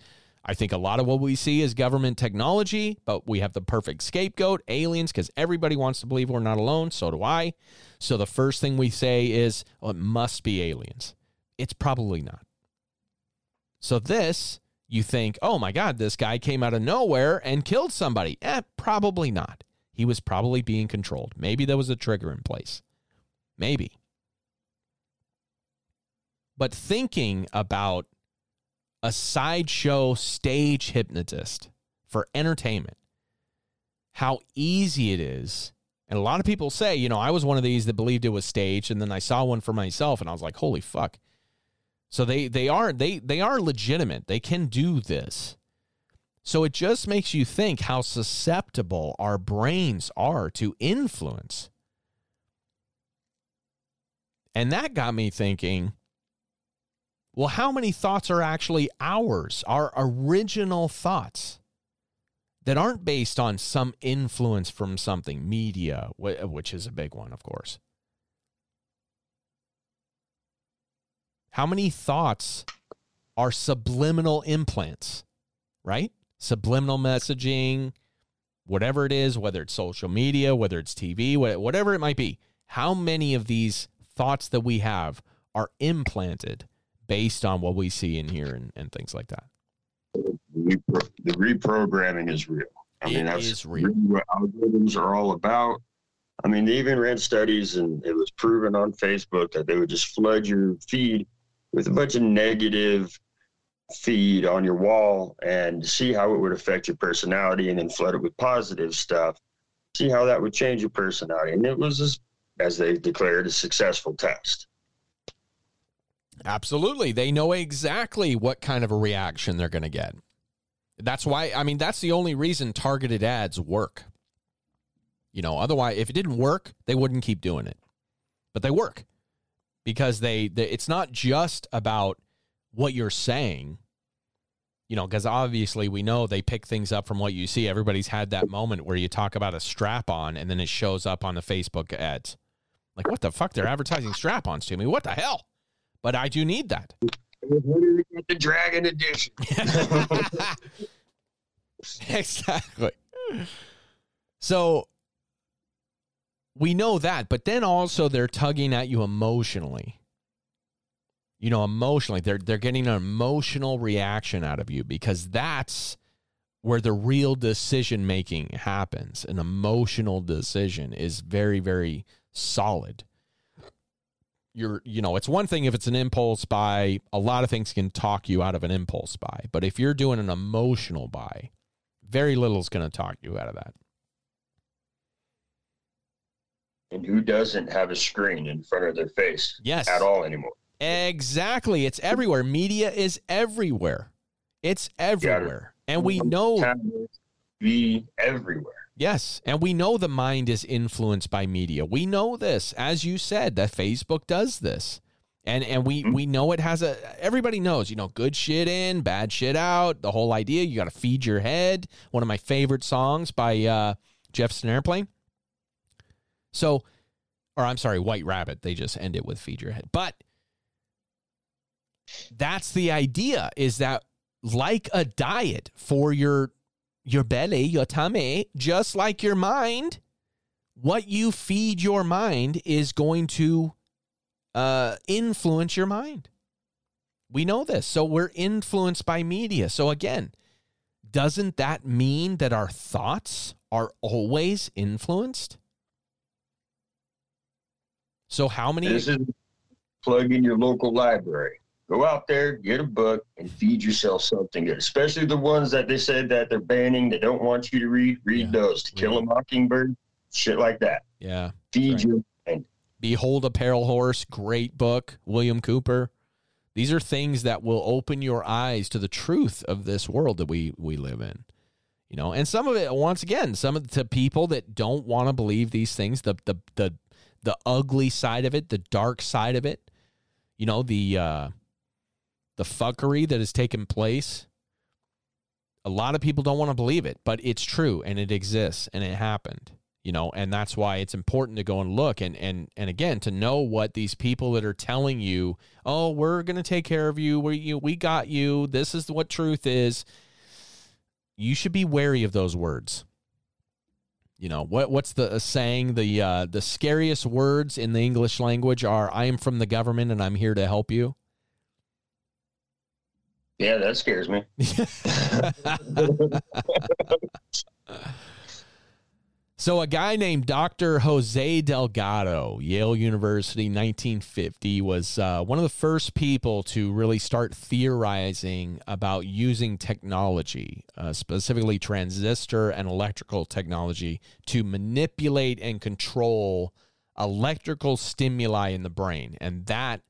i think a lot of what we see is government technology but we have the perfect scapegoat aliens because everybody wants to believe we're not alone so do i so the first thing we say is oh, it must be aliens it's probably not so this you think, oh my God, this guy came out of nowhere and killed somebody. Eh, probably not. He was probably being controlled. Maybe there was a trigger in place. Maybe. But thinking about a sideshow stage hypnotist for entertainment, how easy it is. And a lot of people say, you know, I was one of these that believed it was staged, and then I saw one for myself, and I was like, holy fuck. So they they are they they are legitimate. They can do this. So it just makes you think how susceptible our brains are to influence. And that got me thinking, well, how many thoughts are actually ours, our original thoughts that aren't based on some influence from something, media, which is a big one, of course. How many thoughts are subliminal implants, right? Subliminal messaging, whatever it is, whether it's social media, whether it's TV, whatever it might be. How many of these thoughts that we have are implanted based on what we see in here and, and things like that? Repro- the reprogramming is real. I It mean, that's is real. really what algorithms are all about. I mean, they even ran studies, and it was proven on Facebook that they would just flood your feed with a bunch of negative feed on your wall and see how it would affect your personality, and then flood it with positive stuff. See how that would change your personality. And it was, as, as they declared, a successful test. Absolutely. They know exactly what kind of a reaction they're going to get. That's why, I mean, that's the only reason targeted ads work. You know, otherwise, if it didn't work, they wouldn't keep doing it. But they work because they, they it's not just about what you're saying, you know, because obviously we know they pick things up from what you see. Everybody's had that moment where you talk about a strap on and then it shows up on the Facebook ads. Like, what the fuck? They're advertising strap ons to me. What the hell? But I do need that. The Dragon Edition. exactly. So we know that, but then also they're tugging at you emotionally. You know, emotionally, they're they're getting an emotional reaction out of you because that's where the real decision making happens. An emotional decision is very very solid. You're, you know, it's one thing if it's an impulse buy. A lot of things can talk you out of an impulse buy, but if you're doing an emotional buy, very little is going to talk you out of that. and who doesn't have a screen in front of their face Yes. at all anymore? Exactly. It's everywhere. Media is everywhere. It's everywhere. And we know Be everywhere. Yes, and we know the mind is influenced by media. We know this, as you said, that Facebook does this, and and we we know it has a. Everybody knows, you know, good shit in, bad shit out. The whole idea, you got to feed your head. One of my favorite songs by uh, Jefferson Airplane. So, or I'm sorry, White Rabbit. They just end it with feed your head, but that's the idea. Is that like a diet for your your belly, your tummy, just like your mind, what you feed your mind is going to uh, influence your mind. We know this. So we're influenced by media. So again, doesn't that mean that our thoughts are always influenced? So how many This is plug in your local library. Go out there, get a book, and feed yourself something good. Especially the ones that they said that they're banning, they don't want you to read. Read Yeah. those. To Kill a Mockingbird, shit like that. Yeah. Feed Right. your mind. Behold a Pale Horse, great book, William Cooper. These are things that will open your eyes to the truth of this world that we we live in. You know, and some of it once again, some of the people that don't want to believe these things, the the the the ugly side of it, the dark side of it, you know, the uh the fuckery that has taken place. A lot of people don't want to believe it, but it's true and it exists and it happened you know and that's why it's important to go and look and and and again to know what these people that are telling you oh we're to take care of you. We you we got you. This is what truth is. You should be wary of those words. You know what what's the uh, saying? The uh the scariest words in the english language are i am from the government and i'm here to help you Yeah, that scares me. So, a guy named Dr. Jose Delgado, Yale University, 1950, was uh, one of the first people to really start theorizing about using technology, uh, specifically transistor and electrical technology, to manipulate and control electrical stimuli in the brain. And that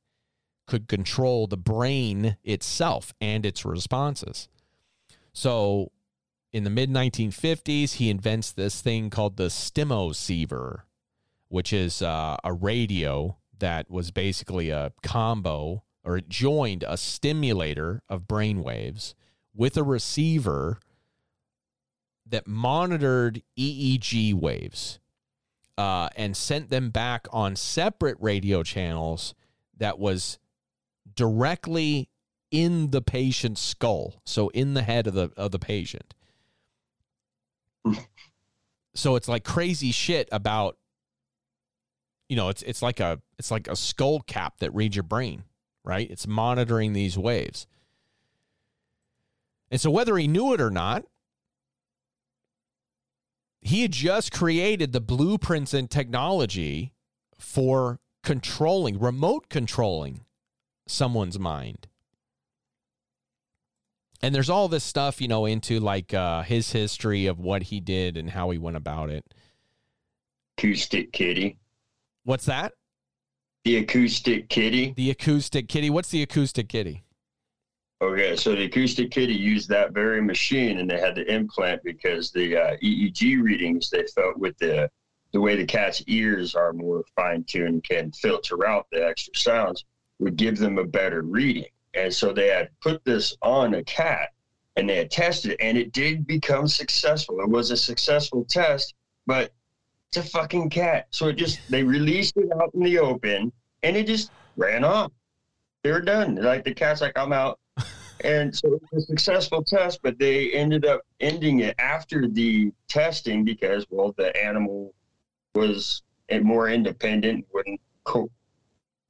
could control the brain itself and its responses. So, in the mid 1950s, he invents this thing called the stimoceiver, which is uh, a radio that was basically a combo or it joined a stimulator of brain waves with a receiver that monitored EEG waves uh, and sent them back on separate radio channels that was directly in the patient's skull, so in the head of the of the patient. so it's like crazy shit about you know, it's it's like a it's like a skull cap that reads your brain, right? It's monitoring these waves. And so whether he knew it or not, he had just created the blueprints and technology for controlling, remote controlling someone's mind. And there's all this stuff, you know, into like uh, his history of what he did and how he went about it. Acoustic kitty. What's that? The acoustic kitty. The acoustic kitty. What's the acoustic kitty? Okay, so the acoustic kitty used that very machine, and they had the implant because the uh, EEG readings they felt with the the way the cat's ears are more fine tuned, can filter out the extra sounds, would give them a better reading. And so they had put this on a cat, and they had tested it, and it did become successful. It was a successful test, but it's a fucking cat. So it just they released it out in the open, and it just ran off. They were done. Like the cat's like, I'm out. And so it was a successful test, but they ended up ending it after the testing because, well, the animal was more independent, wouldn't co-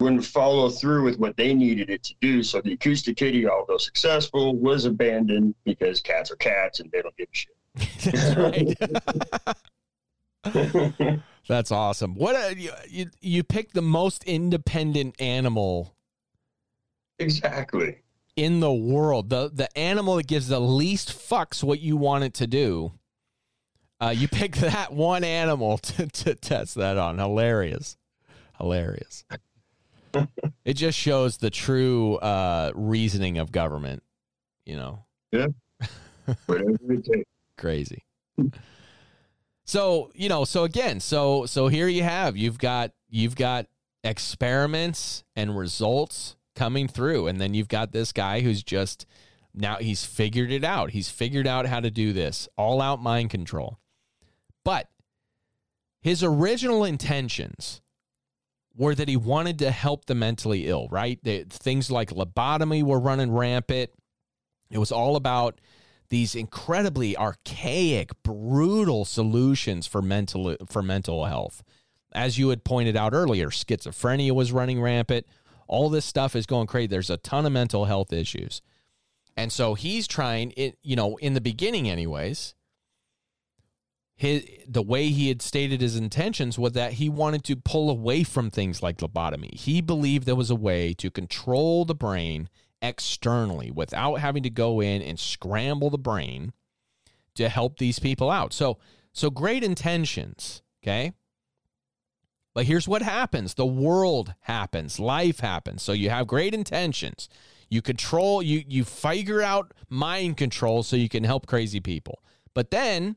wouldn't follow through with what they needed it to do. So the acoustic kitty, although successful, was abandoned because cats are cats and they don't give a shit. That's right. That's awesome. What a, you, you you picked the most independent animal exactly. in the world. The the animal that gives the least fucks what you want it to do. Uh, you pick that one animal to, to test that on. Hilarious. Hilarious. it just shows the true uh, reasoning of government, you know. Yeah. Whatever it takes. Crazy. so, you know, so again, so so here you have you've got you've got experiments and results coming through and then you've got this guy who's just now he's figured it out. He's figured out how to do this. All out mind control. But his original intentions were that he wanted to help the mentally ill, right? Things like lobotomy were running rampant. It was all about these incredibly archaic, brutal solutions for mental for mental health. As you had pointed out earlier, schizophrenia was running rampant. All this stuff is going crazy. There's a ton of mental health issues. And so he's trying it, you know, in the beginning anyways, his the way he had stated his intentions was that he wanted to pull away from things like lobotomy. He believed there was a way to control the brain externally without having to go in and scramble the brain to help these people out. So so great intentions, okay? But here's what happens. The world happens, life happens. So you have great intentions. You control you you figure out mind control so you can help crazy people. But then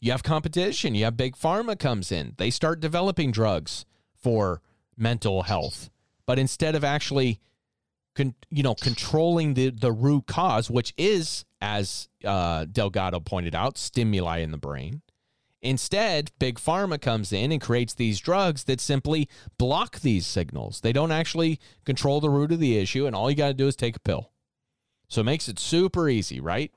you have competition. You have big pharma comes in. They start developing drugs for mental health. But instead of actually con, you know controlling the the root cause, which is as uh, Delgado pointed out, stimuli in the brain. Instead, big pharma comes in and creates these drugs that simply block these signals. They don't actually control the root of the issue, and all you got to do is take a pill. So it makes it super easy, right?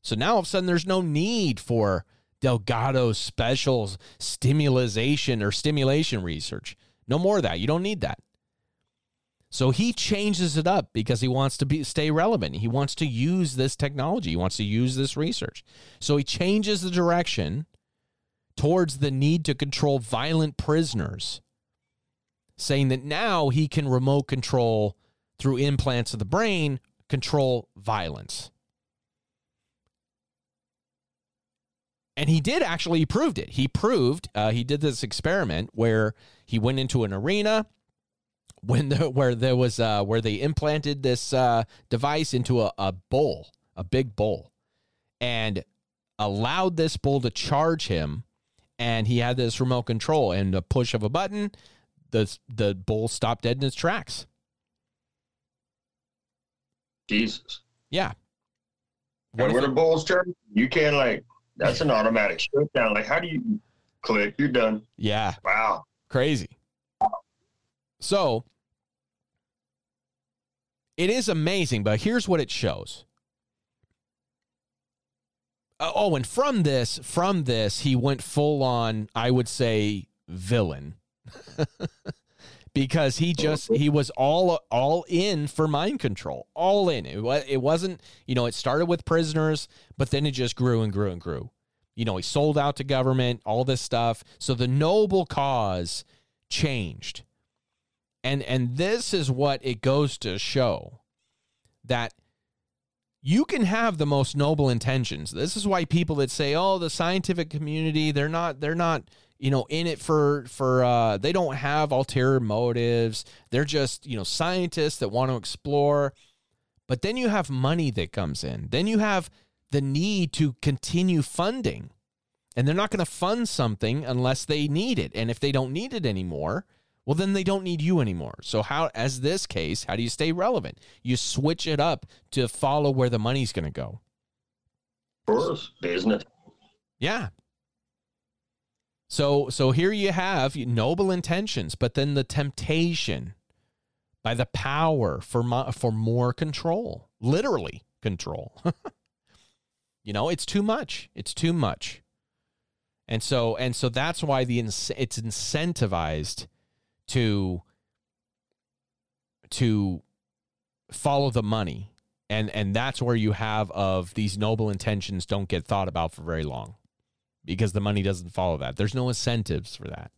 So now all of a sudden, there's no need for Delgado's special stimulation or stimulation research. No more of that. You don't need that. So he changes it up because he wants to be stay relevant. He wants to use this technology. He wants to use this research. So he changes the direction towards the need to control violent prisoners, saying that now he can remote control through implants of the brain control violence. And he did actually, he proved it. He proved, uh, he did this experiment where he went into an arena when the, where there was, uh, where they implanted this uh, device into a, a bull, a big bull, and allowed this bull to charge him. And he had this remote control and a push of a button, the, the bull stopped dead in its tracks. Jesus. Yeah. And when a bull's turn, you can't like that's an automatic shutdown. Like, how do you click? You're done. Yeah. Wow. Crazy. So it is amazing, but here's what it shows. Uh, oh, and from this, from this, he went full on, I would say, villain. because he just he was all all in for mind control all in. It, it wasn't you know it started with prisoners but then it just grew and grew and grew. You know he sold out to government all this stuff. So the noble cause changed. And and this is what it goes to show that you can have the most noble intentions. This is why people that say oh the scientific community they're not they're not you know in it for for uh they don't have ulterior motives. They're just you know scientists that want to explore. But then you have money that comes in. Then you have the need to continue funding. And they're not going to fund something unless they need it. And if they don't need it anymore well then they don't need you anymore. So how as this case how do you stay relevant? You switch it up to follow where the money's going to go. Of course. Business. yeah. So so here you have noble intentions, but then the temptation by the power for mo- for more control, literally control. you know, it's too much. It's too much. And so and so that's why the it's incentivized to to follow the money. And and that's where you have of these noble intentions don't get thought about for very long because the money doesn't follow that. There's no incentives for that.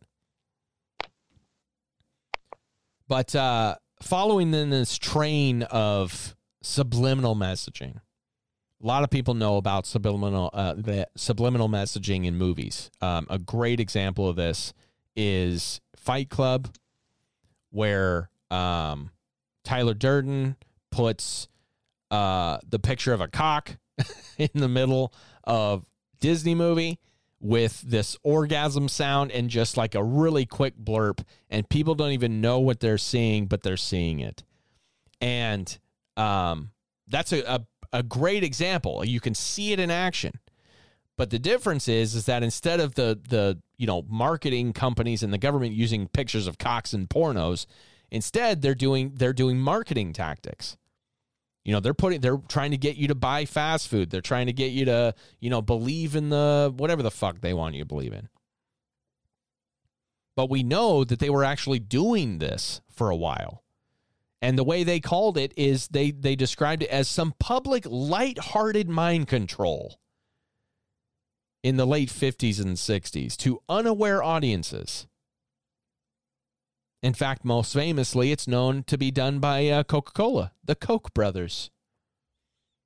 But uh, following in this train of subliminal messaging, A lot of people know about subliminal uh, the subliminal messaging in movies. Um, a great example of this is Fight Club, where um, Tyler Durden puts uh, the picture of a cock in the middle of Disney movie with this orgasm sound and just like a really quick blurb and people don't even know what they're seeing but they're seeing it. And um, that's a, a, a great example. You can see it in action. But the difference is is that instead of the the you know marketing companies and the government using pictures of cocks and pornos instead they're doing they're doing marketing tactics you know, they're putting they're trying to get you to buy fast food. They're trying to get you to, you know, believe in the whatever the fuck they want you to believe in. But we know that they were actually doing this for a while. And the way they called it is they they described it as some public light-hearted mind control in the late 50s and 60s to unaware audiences. In fact, most famously, it's known to be done by uh, Coca Cola, the Koch brothers.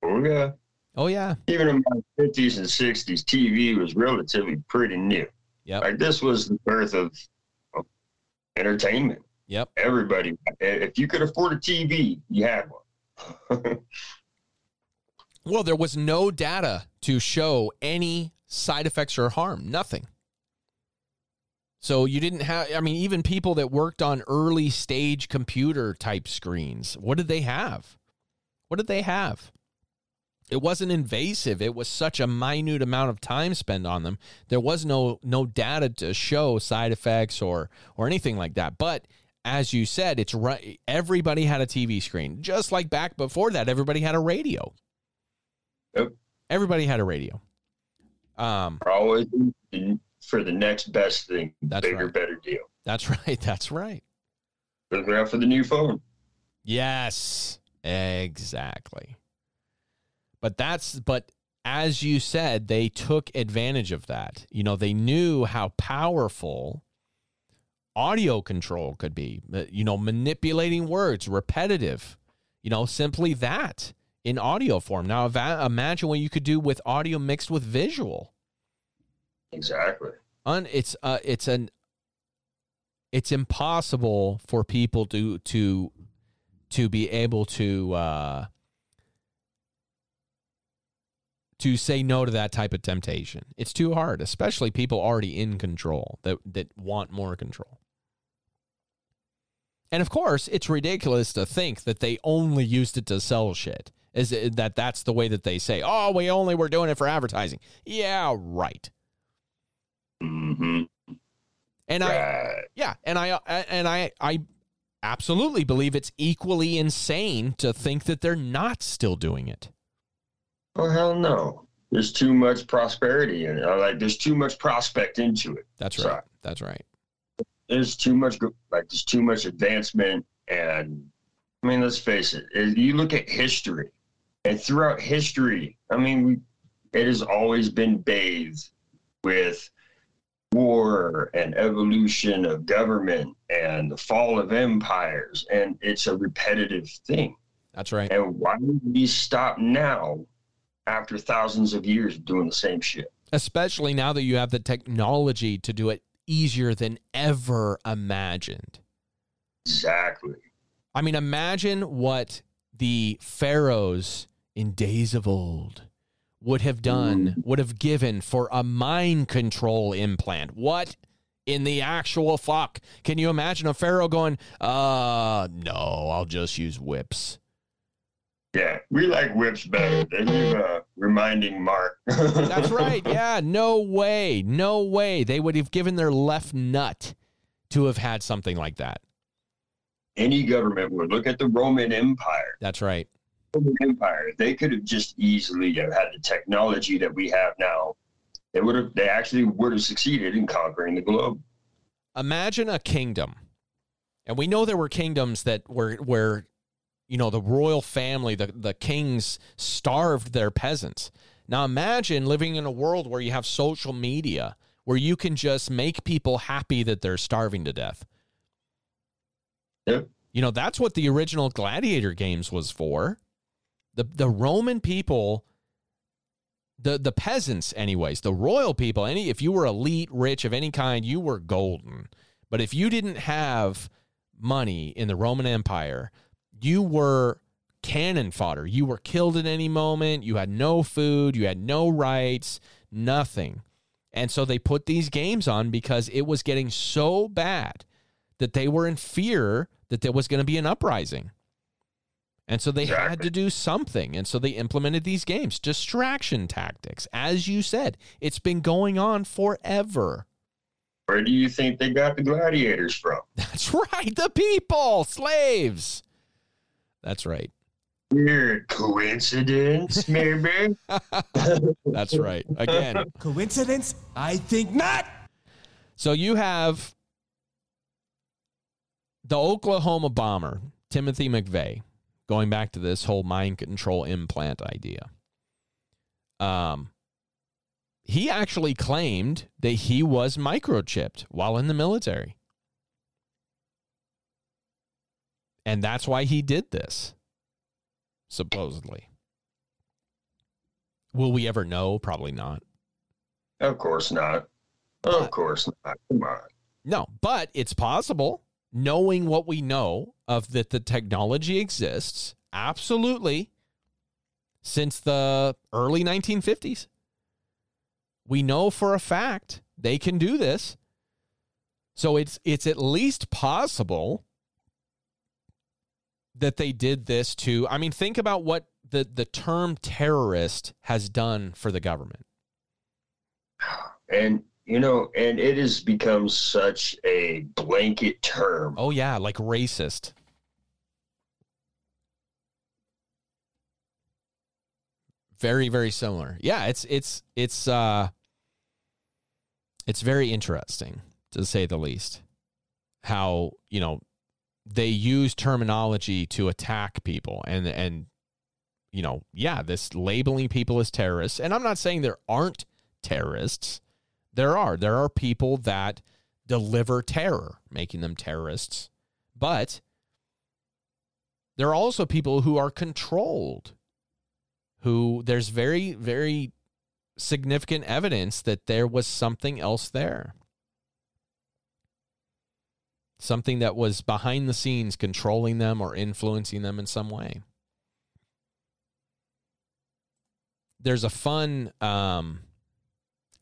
Oh yeah. Oh, yeah. Even in my fifties and sixties, TV was relatively pretty new. Yep. Like this was the birth of, of entertainment. Yep. Everybody, if you could afford a TV, you had one. Well, there was no data to show any side effects or harm, nothing. So you didn't have, I mean, even people that worked on early stage computer type screens, what did they have? What did they have? It wasn't invasive. It was such a minute amount of time spent on them. There was no no data to show side effects or or anything like that. But as you said, it's right. Everybody had a TV screen, just like back before that. Everybody had a radio. Yep. Everybody had a radio. Um, always looking for the next best thing, That's bigger, right. better deal. that's right. That's right. Looking out for the new phone. Yes, exactly. But that's but as you said, they took advantage of that. You know, they knew how powerful audio control could be. Uh, You know, manipulating words, repetitive. You know, simply that in audio form. Now, imagine what you could do with audio mixed with visual. Exactly. Un, it's uh, it's an it's impossible for people to to to be able to uh, to say no to that type of temptation. It's too hard, especially people already in control that that want more control. And of course, it's ridiculous to think that they only used it to sell shit. Is it, that that's the way that they say? Oh, we only were doing it for advertising. Yeah, right. Mm-hmm. And I Yeah, and I and I I absolutely believe it's equally insane to think that they're not still doing it. Oh hell no. There's too much prosperity in it. Like there's too much prospect into it. That's right. Sorry. That's right. There's too much like there's too much advancement and I mean let's face it. it- You look at history and throughout history, I mean we it has always been bathed with war and evolution of government and the fall of empires and it's a repetitive thing. That's right. And why would we stop now after thousands of years of doing the same shit? Especially now that you have the technology to do it easier than ever imagined. Exactly. I mean, imagine what the pharaohs in days of old would have done, would have given for a mind control implant. What in the actual fuck? Can you imagine a pharaoh going, uh, no, I'll just use whips? Yeah, we like whips better. They leave a reminding mark. That's right. Yeah, no way. No way. They would have given their left nut to have had something like that. Any government would look at the Roman Empire. That's right. Empire. They could have just easily have had the technology that we have now. They would have. They actually would have succeeded in conquering the globe. imagine a kingdom and we know there were kingdoms that were where you know the royal family the, the kings starved their peasants now imagine living in a world where you have social media where you can just make people happy that they're starving to death Yep. you know that's what the original gladiator games was for the the roman people the the peasants anyways the royal people any if you were elite rich of any kind you were golden. But if you didn't have money in the roman empire you were cannon fodder. You were killed at any moment. You had no food. You had no rights. Nothing. And so they put these games on because it was getting so bad that they were in fear that there was going to be an uprising and so they had to do something. And so they implemented these games, distraction tactics. As you said, it's been going on forever. Where do you think they got the gladiators from? That's right. The people, slaves. That's right. Weird coincidence, maybe? That's right. Again. Coincidence? I think not. So you have the Oklahoma bomber, Timothy McVeigh, going back to this whole mind control implant idea. Um, he actually claimed that he was microchipped while in the military. And that's why he did this, supposedly. Will we ever know? Probably not. Of course not. Of course not. Come on. No, but it's possible knowing what we know of that the technology exists absolutely since the early 1950s we know for a fact they can do this. So it's it's at least possible that they did this to I mean think about what the the term terrorist has done for the government. And you know, and it has become such a blanket term. oh yeah like racist very very similar yeah it's it's it's uh it's very interesting to say the least how you know they use terminology to attack people and and you know yeah this labeling people as terrorists and i'm not saying there aren't terrorists there are there are people that deliver terror making them terrorists but there are also people who are controlled who there's very, very significant evidence that there was something else there. Something that was behind the scenes controlling them or influencing them in some way. There's a fun um,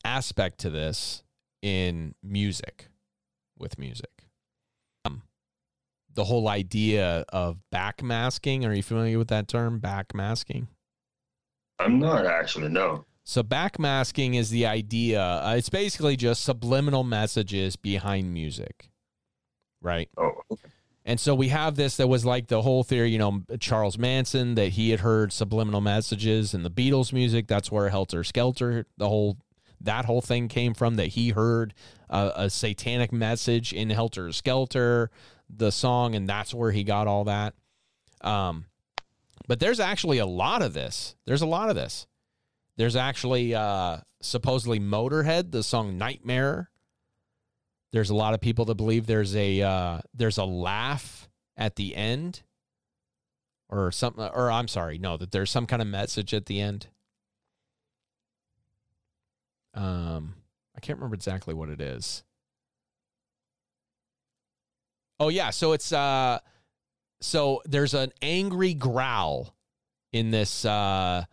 aspect to this in music, with music. Um, the whole idea of backmasking. Are you familiar with that term, backmasking? I'm not actually, no. So backmasking is the idea. Uh, it's basically just subliminal messages behind music, right? Oh, And so we have this that was like the whole theory, you know, Charles Manson that he had heard subliminal messages in the Beatles music. That's where Helter Skelter, the whole that whole thing came from. That he heard uh, a satanic message in Helter Skelter, the song, and that's where he got all that. Um, but there's actually a lot of this. There's a lot of this. There's actually uh, supposedly Motorhead, the song Nightmare. There's a lot of people that believe there's a uh, there's a laugh at the end, or something. Or I'm sorry, no, that there's some kind of message at the end. Um, I can't remember exactly what it is. Oh yeah, so it's uh so there's an angry growl in this uh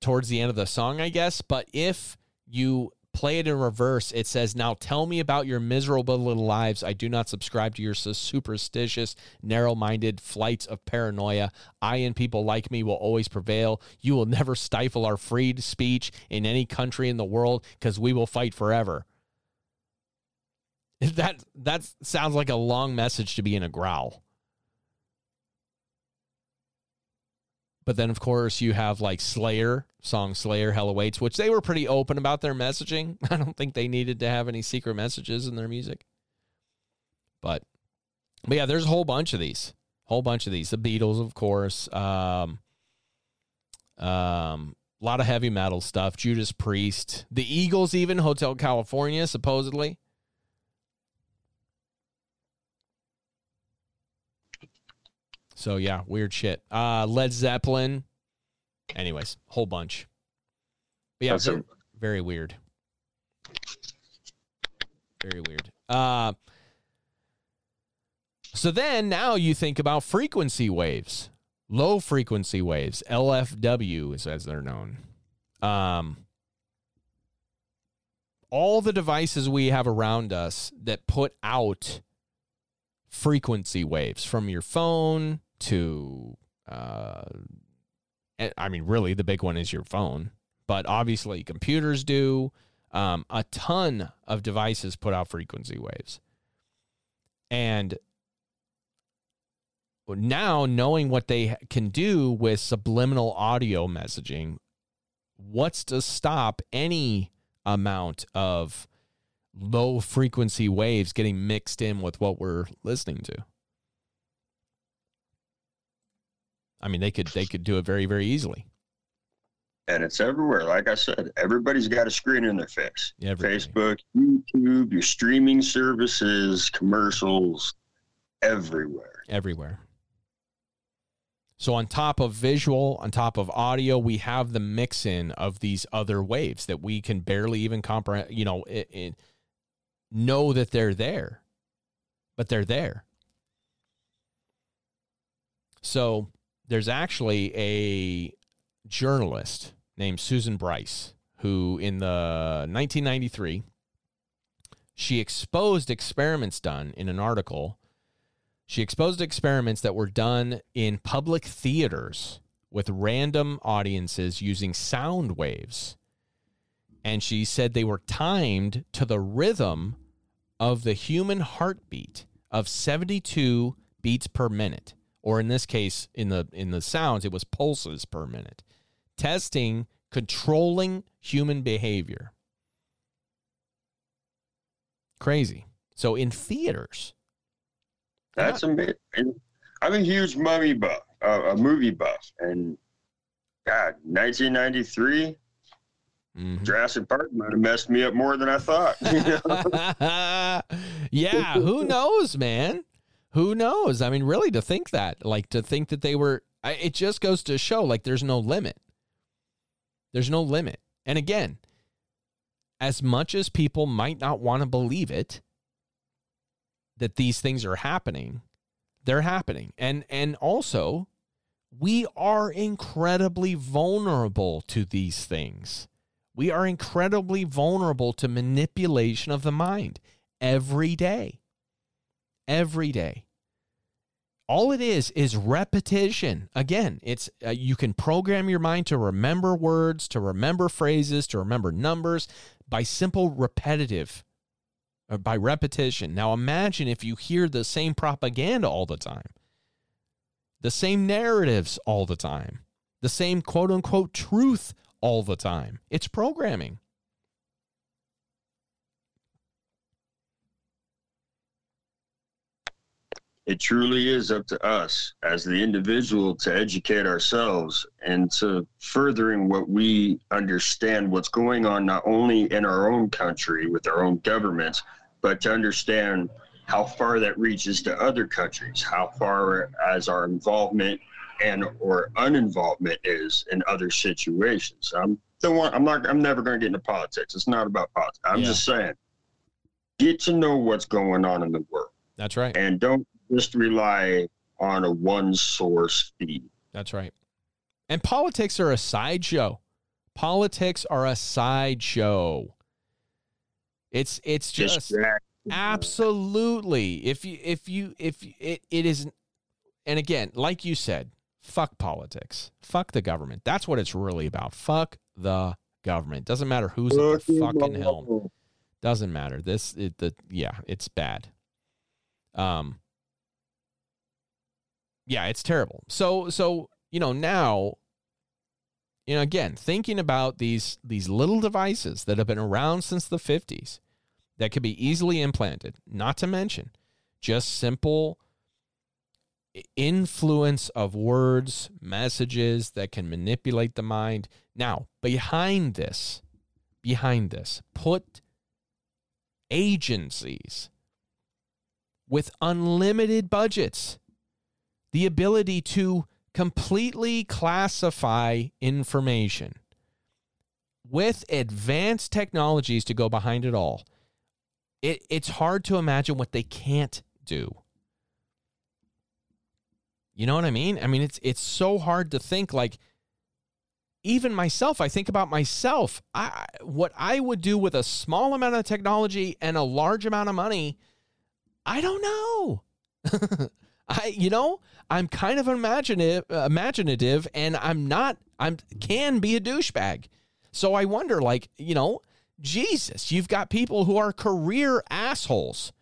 towards the end of the song, I guess, but if you play it in reverse, it says, Now tell me about your miserable little lives. I do not subscribe to your superstitious, narrow minded flights of paranoia. I and people like me will always prevail. You will never stifle our free speech in any country in the world because we will fight forever. That that sounds like a long message to be in a growl. But then, of course, you have like Slayer, song Slayer, Hell Awaits, which they were pretty open about their messaging. I don't think they needed to have any secret messages in their music. But, but yeah, there's a whole bunch of these. Whole bunch of these. The Beatles, of course. Um, um, a lot of heavy metal stuff. Judas Priest. The Eagles, even. Hotel California, supposedly. So yeah, weird shit. Uh, Led Zeppelin. Anyways, whole bunch. But yeah, very, very weird. Very weird. Uh, so then now you think about frequency waves, low frequency waves, LFWs as they're known. Um, all the devices we have around us that put out frequency waves from your phone to, uh, I mean, really, the big one is your phone, but obviously computers do. Um, a ton of devices put out frequency waves. And now, knowing what they can do with subliminal audio messaging, what's to stop any amount of low frequency waves getting mixed in with what we're listening to? I mean, they could they could do it very very easily. and it's everywhere. Like I said, everybody's got a screen in their face. Facebook, YouTube, your streaming services, commercials, everywhere. everywhere. So on top of visual, on top of audio, we have the mix in of these other waves that we can barely even comprehend. You know, it, it, know that they're there, but they're there. So there's actually a journalist named Susan Bryce who, in the 1993, she exposed experiments done in an article she exposed experiments that were done in public theaters with random audiences using sound waves. And she said they were timed to the rhythm of the human heartbeat of 72 beats per minute. Or in this case, in the in the sounds, it was pulses per minute. Testing controlling human behavior. Crazy. So in theaters, That's amazing. I'm a huge mummy buff, uh, a movie buff, and God, 1993, Mhm. Jurassic Park might have messed me up more than I thought. Yeah, who knows, man? Who knows? I mean, really, to think that, like, to think that they were, I, it just goes to show, like, there's no limit. There's no limit. And again, as much as people might not want to believe it, that these things are happening, they're happening. And and also, we are incredibly vulnerable to these things. We are incredibly vulnerable to manipulation of the mind every day. Every day. All it is is repetition. Again, it's uh, you can program your mind to remember words, to remember phrases, to remember numbers by simple repetitive or by repetition. Now imagine if you hear the same propaganda all the time. The same narratives all the time. The same quote unquote truth all the time. It's programming. It truly is up to us as the individual to educate ourselves and to furthering what we understand what's going on not only in our own country with our own governments but to understand how far that reaches to other countries how far as our involvement and or uninvolvement is in other situations i'm don't want i'm not i'm never going to get into politics it's not about politics i'm Yeah. just saying get to know what's going on in the world That's right. and don't just rely on a one source feed. That's right. And politics are a sideshow. Politics are a sideshow. It's it's just absolutely if you if you if you, it it is and again, like you said, fuck politics. Fuck the government. That's what it's really about. Fuck the government. Doesn't matter who's at the fucking helm. Doesn't matter. This it, the yeah, it's bad. Um yeah, it's terrible. So so you know now you know again thinking about these these little devices that have been around since the 50s that could be easily implanted, not to mention just simple influence of words, messages that can manipulate the mind. Now, behind this, behind this, put agencies with unlimited budgets, the ability to completely classify information with advanced technologies to go behind it all, it, it's hard to imagine what they can't do. You know what I mean? I mean, it's it's so hard to think like even myself, I think about myself. I what I would do with a small amount of technology and a large amount of money, I don't know. I you know, I'm kind of imaginative uh, imaginative and I'm not I'm can be a douchebag. So I wonder like, you know, Jesus, you've got people who are career assholes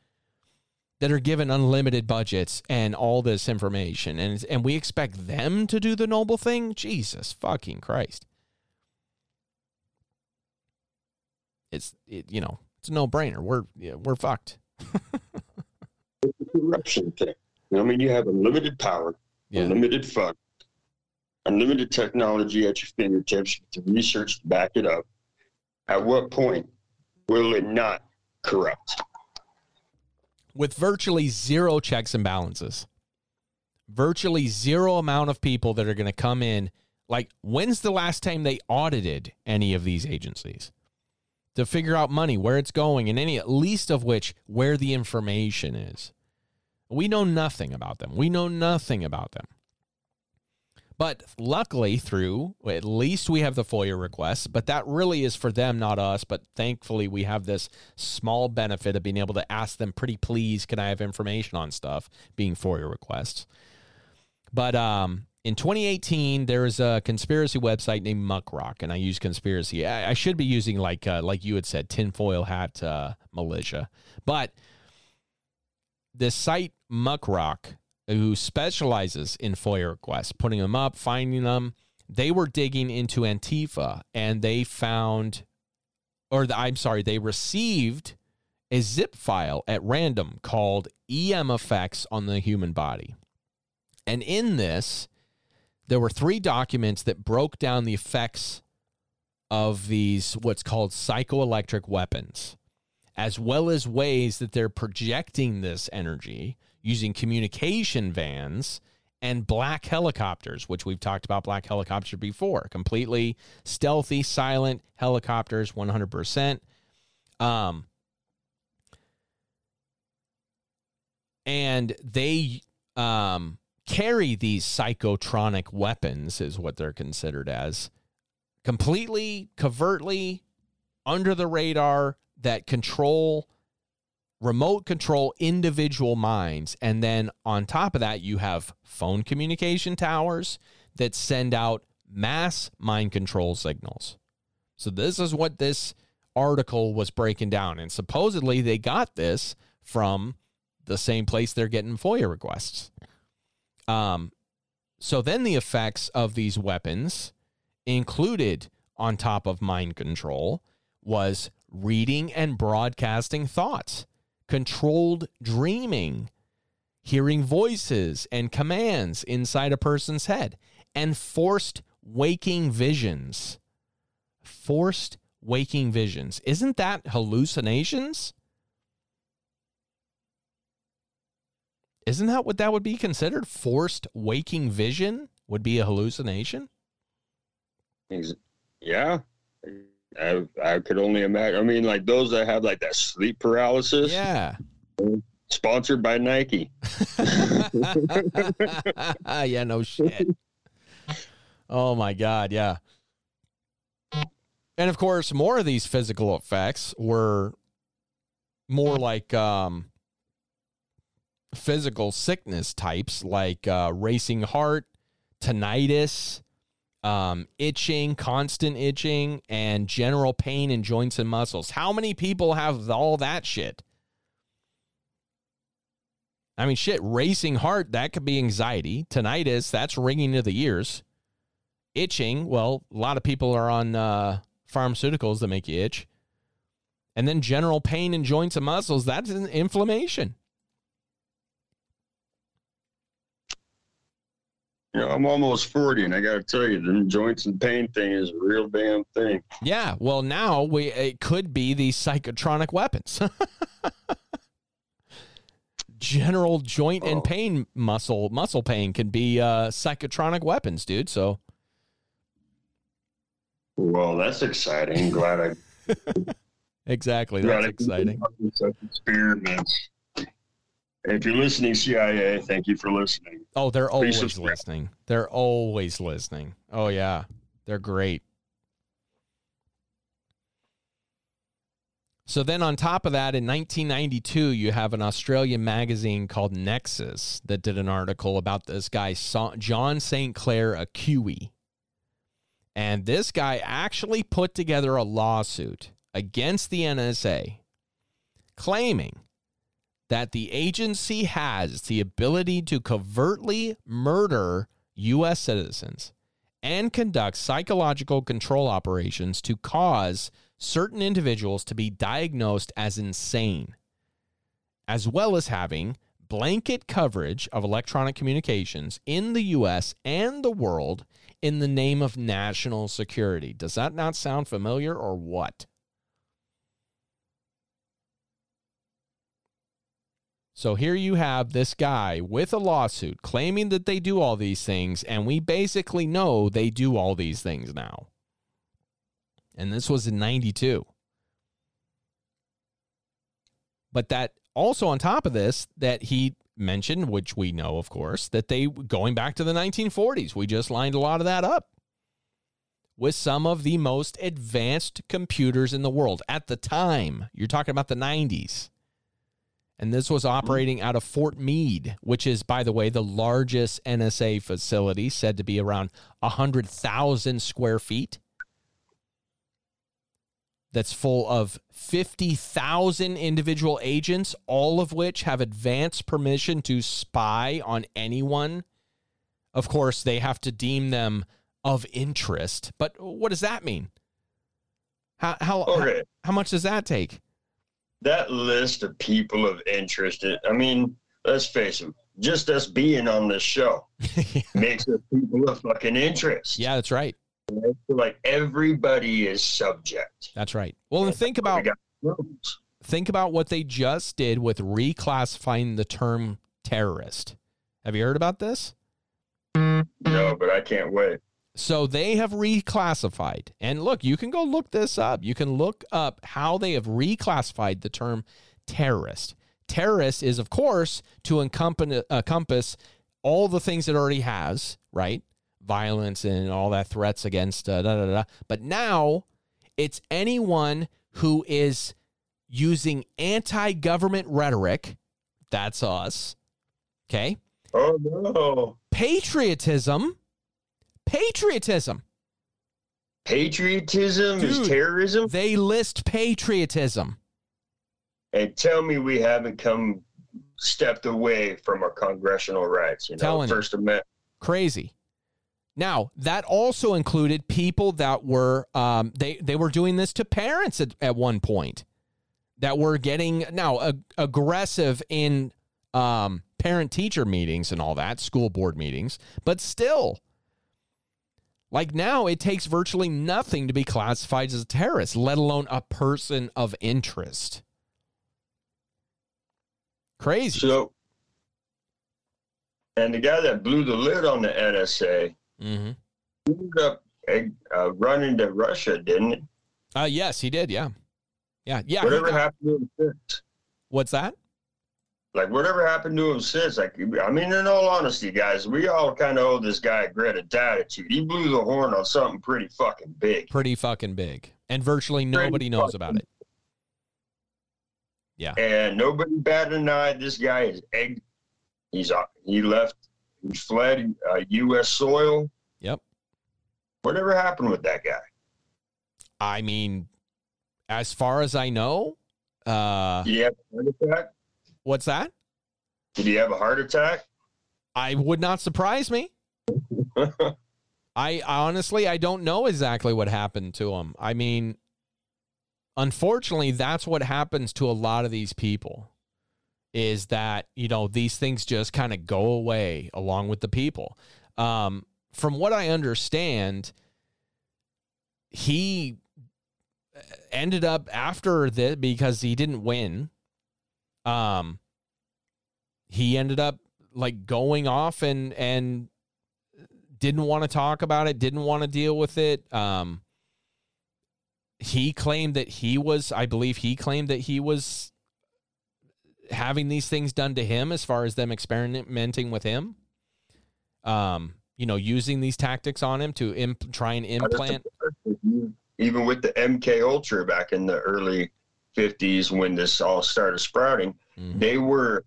that are given unlimited budgets and all this information and and we expect them to do the noble thing jesus fucking christ it's it, you know it's a no-brainer we're yeah, we're fucked corruption thing. You know, I mean, you have unlimited power, Yeah. unlimited fun, unlimited technology at your fingertips to research to back it up. At what point will it not corrupt? with virtually zero checks and balances virtually zero amount of people that are going to come in like when's the last time they audited any of these agencies to figure out money where it's going and any at least of which where the information is we know nothing about them. We know nothing about them. But luckily through at least we have the FOIA requests but that really is for them not us. But thankfully we have this small benefit of being able to ask them pretty please can I have information on stuff? being FOIA requests. But um, in 2018, there is a conspiracy website named Muckrock, and I use conspiracy. I, I should be using like uh, like you had said, tinfoil hat uh, militia. But this site Muckrock, who specializes in FOIA requests, putting them up, finding them, they were digging into Antifa, and they found, or the, I'm sorry, they received a zip file at random called EM effects on the human body. And in this, there were three documents that broke down the effects of these what's called psychoelectric weapons, as well as ways that they're projecting this energy using communication vans and black helicopters, which we've talked about black helicopters before. Completely stealthy, silent helicopters, 100%. Um, and they um, carry these psychotronic weapons, is what they're considered as, completely, covertly, under the radar that control, remote control individual minds. And then on top of that, you have phone communication towers that send out mass mind control signals. So, this is what this article was breaking down. And supposedly they got this from the same place they're getting FOIA requests. Um, so then the effects of these weapons included on top of mind control was reading and broadcasting thoughts, controlled dreaming, hearing voices and commands inside a person's head, and forced waking visions. Forced waking visions. Isn't that hallucinations? Isn't that what that would be considered? Forced waking vision would be a hallucination? Yeah. I, I could only imagine. I mean, like those that have like that sleep paralysis, Yeah. sponsored by Nike. yeah, no shit. Oh my god, yeah. And of course, more of these physical effects were more like um physical sickness types like uh racing heart, tinnitus, um itching, constant itching and general pain in joints and muscles. How many people have all that shit? I mean, shit, racing heart, that could be anxiety. Tinnitus, that's ringing to the ears. Itching, well, a lot of people are on uh, pharmaceuticals that make you itch. And then general pain in joints and muscles, that's an inflammation. You know, I'm almost 40, and I got to tell you, the joints and pain thing is a real damn thing. Yeah, well, now we it could be these psychotronic weapons. general joint and Oh. pain muscle muscle pain can be uh, psychotronic weapons, dude. So Well, that's exciting. Glad I Exactly. That's exciting. Experiments. If you're listening, CIA, thank you for listening. Oh, they're always listening. They're always listening. Oh yeah, they're great. So then, on top of that, in 1992, you have an Australian magazine called Nexus that did an article about this guy, John St. Clair Akwei. And this guy actually put together a lawsuit against the NSA, claiming that the agency has the ability to covertly murder U.S. citizens and conduct psychological control operations to cause certain individuals to be diagnosed as insane, as well as having blanket coverage of electronic communications in the U.S. and the world in the name of national security. Does that not sound familiar or what? So here you have this guy with a lawsuit claiming that they do all these things, and we basically know they do all these things now. And this was in 92. But that also on top of this, that he mentioned, which we know, of course, that they going back to the 1940s, we just lined a lot of that up with some of the most advanced computers in the world at the time. You're talking about the 90s. And this was operating out of Fort Meade, which is, by the way, the largest NSA facility, said to be around 100,000 square feet. That's full of 50,000 individual agents, all of which have advanced permission to spy on anyone. Of course, they have to deem them of interest. But what does that mean? How, how, Okay. how, how much does that take? That list of people of interest, I mean, let's face it, just us being on this show makes us people of fucking interest. Yeah, that's right. Like everybody is subject. That's right. Well, and think about think about what they just did with reclassifying the term terrorist. Have you heard about this? No, but I can't wait. So they have reclassified. And look, you can go look this up. You can look up how they have reclassified the term terrorist. Terrorist is, of course, to encompass, all the things it already has, right? Violence and all that threats against uh, da da da. But now it's anyone who is using anti government rhetoric. That's us. Okay. Oh no. Patriotism. Patriotism. Patriotism Dude. is terrorism? They list patriotism. And tell me we haven't come stepped away from our congressional rights, you know, Telling. First Amendment. Crazy. Now, that also included people that were um, they they were doing this to parents at, at one point that were getting now ag- aggressive in um, parent teacher meetings and all that, school board meetings, but still like now it takes virtually nothing to be classified as a terrorist, let alone a person of interest. Crazy. So and the guy that blew the lid on the NSA hmm ended up uh, running to Russia, didn't it? Uh, yes, he did. Yeah. Yeah. Yeah. Whatever happened to him? What's that? Like whatever happened to him since? Like I mean, in all honesty, guys, we all kind of owe this guy a granted attitude. He blew the horn on something pretty fucking big. Pretty fucking big. And virtually nobody knows about it. Yeah. and nobody batted an eye. This guy is egg. He's uh, he left. He fled uh, U.S. soil. Yep. Whatever happened with that guy? I mean, as far as I know, uh, Did what's that? Did he have a heart attack? I would not surprise me. I honestly, I don't know exactly what happened to him. I mean, unfortunately, that's what happens to a lot of these people is that, you know, these things just kind of go away along with the people. Um, from what I understand, he ended up after this because he didn't win. Um, he ended up like going off and and didn't want to talk about it, didn't want to deal with it. Um, he claimed that he was, I believe he claimed that he was having these things done to him as far as them experimenting with him. Um, you know, using these tactics on him to imp- try and implant. Even with the MK Ultra back in the early 50s when this all started sprouting, Mhm. they were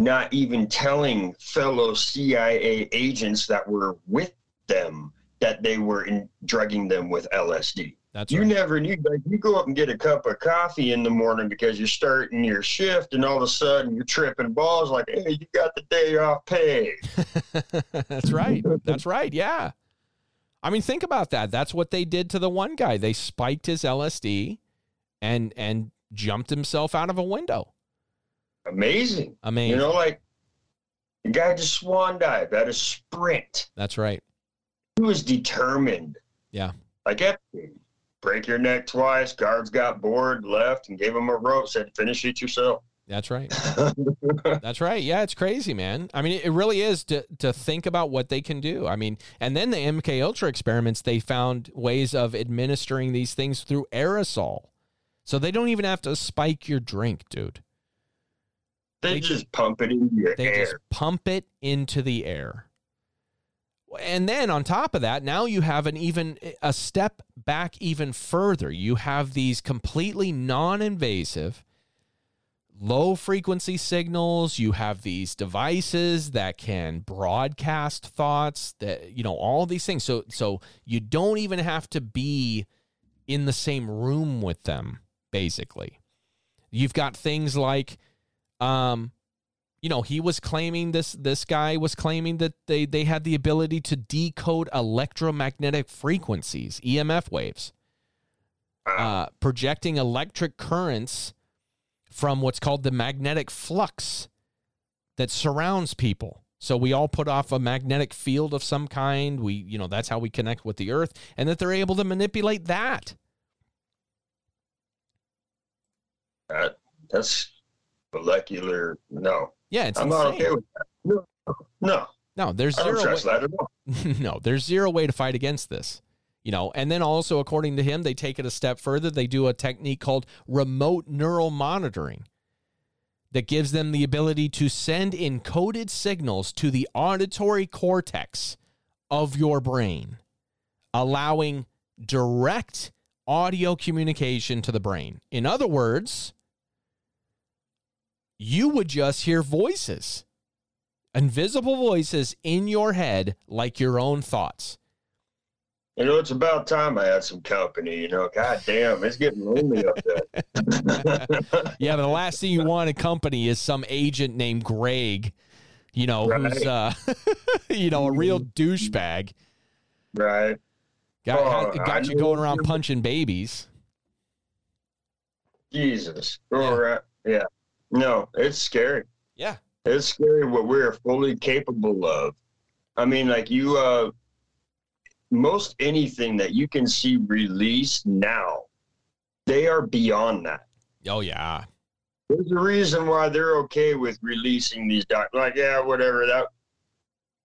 not even telling fellow CIA agents that were with them that they were in, drugging them with LSD. That's you right. never knew. Like you go up and get a cup of coffee in the morning because you're starting your shift, and all of a sudden you're tripping balls. Like, hey, you got the day off pay. That's right. That's right. Yeah. I mean, think about that. That's what they did to the one guy. They spiked his LSD and and jumped himself out of a window. Amazing. Amazing. You know, like the guy just swan dived at a sprint. That's right. He was determined. Yeah. Like Epstein. Break your neck twice. Guards got bored, left, and gave him a rope. Said, "Finish it yourself." That's right. That's right. Yeah, it's crazy, man. I mean, it really is to to think about what they can do. I mean, and then the MK Ultra experiments, they found ways of administering these things through aerosol. So they don't even have to spike your drink, dude. They, They just pump it into your They air. just pump it into the air. And then on top of that, now you have an even a step back even further. You have these completely non-invasive low frequency signals, you have these devices that can broadcast thoughts that you know all these things. So so you don't even have to be in the same room with them basically. You've got things like um you know he was claiming this this guy was claiming that they they had the ability to decode electromagnetic frequencies emf waves uh, projecting electric currents from what's called the magnetic flux that surrounds people. So we all put off a magnetic field of some kind. We you know that's how we connect with the earth and that they're able to manipulate that That, that's molecular. No, yeah it's I'm insane. not okay with that. No, no, no there's I zero way- that at all. no, there's zero way to fight against this. You know, and then also according to him, they take it a step further. They do a technique called remote neural monitoring that gives them the ability to send encoded signals to the auditory cortex of your brain, allowing direct audio communication to the brain. In other words, you would just hear voices invisible voices in your head like your own thoughts. You know, it's about time I had some company. You know, god damn, it's getting lonely up there. Yeah, but the last thing you want in company is some agent named Greg, you know, who's uh you know, a real douchebag. right? Got, Oh, got you going around punching babies. Jesus. Yeah. Right. Yeah. No, it's scary. Yeah. It's scary what we're fully capable of. I mean, like you, uh, most anything that you can see released now, they are beyond that. Oh yeah. There's a reason why they're okay with releasing these doc. Like, yeah, whatever. That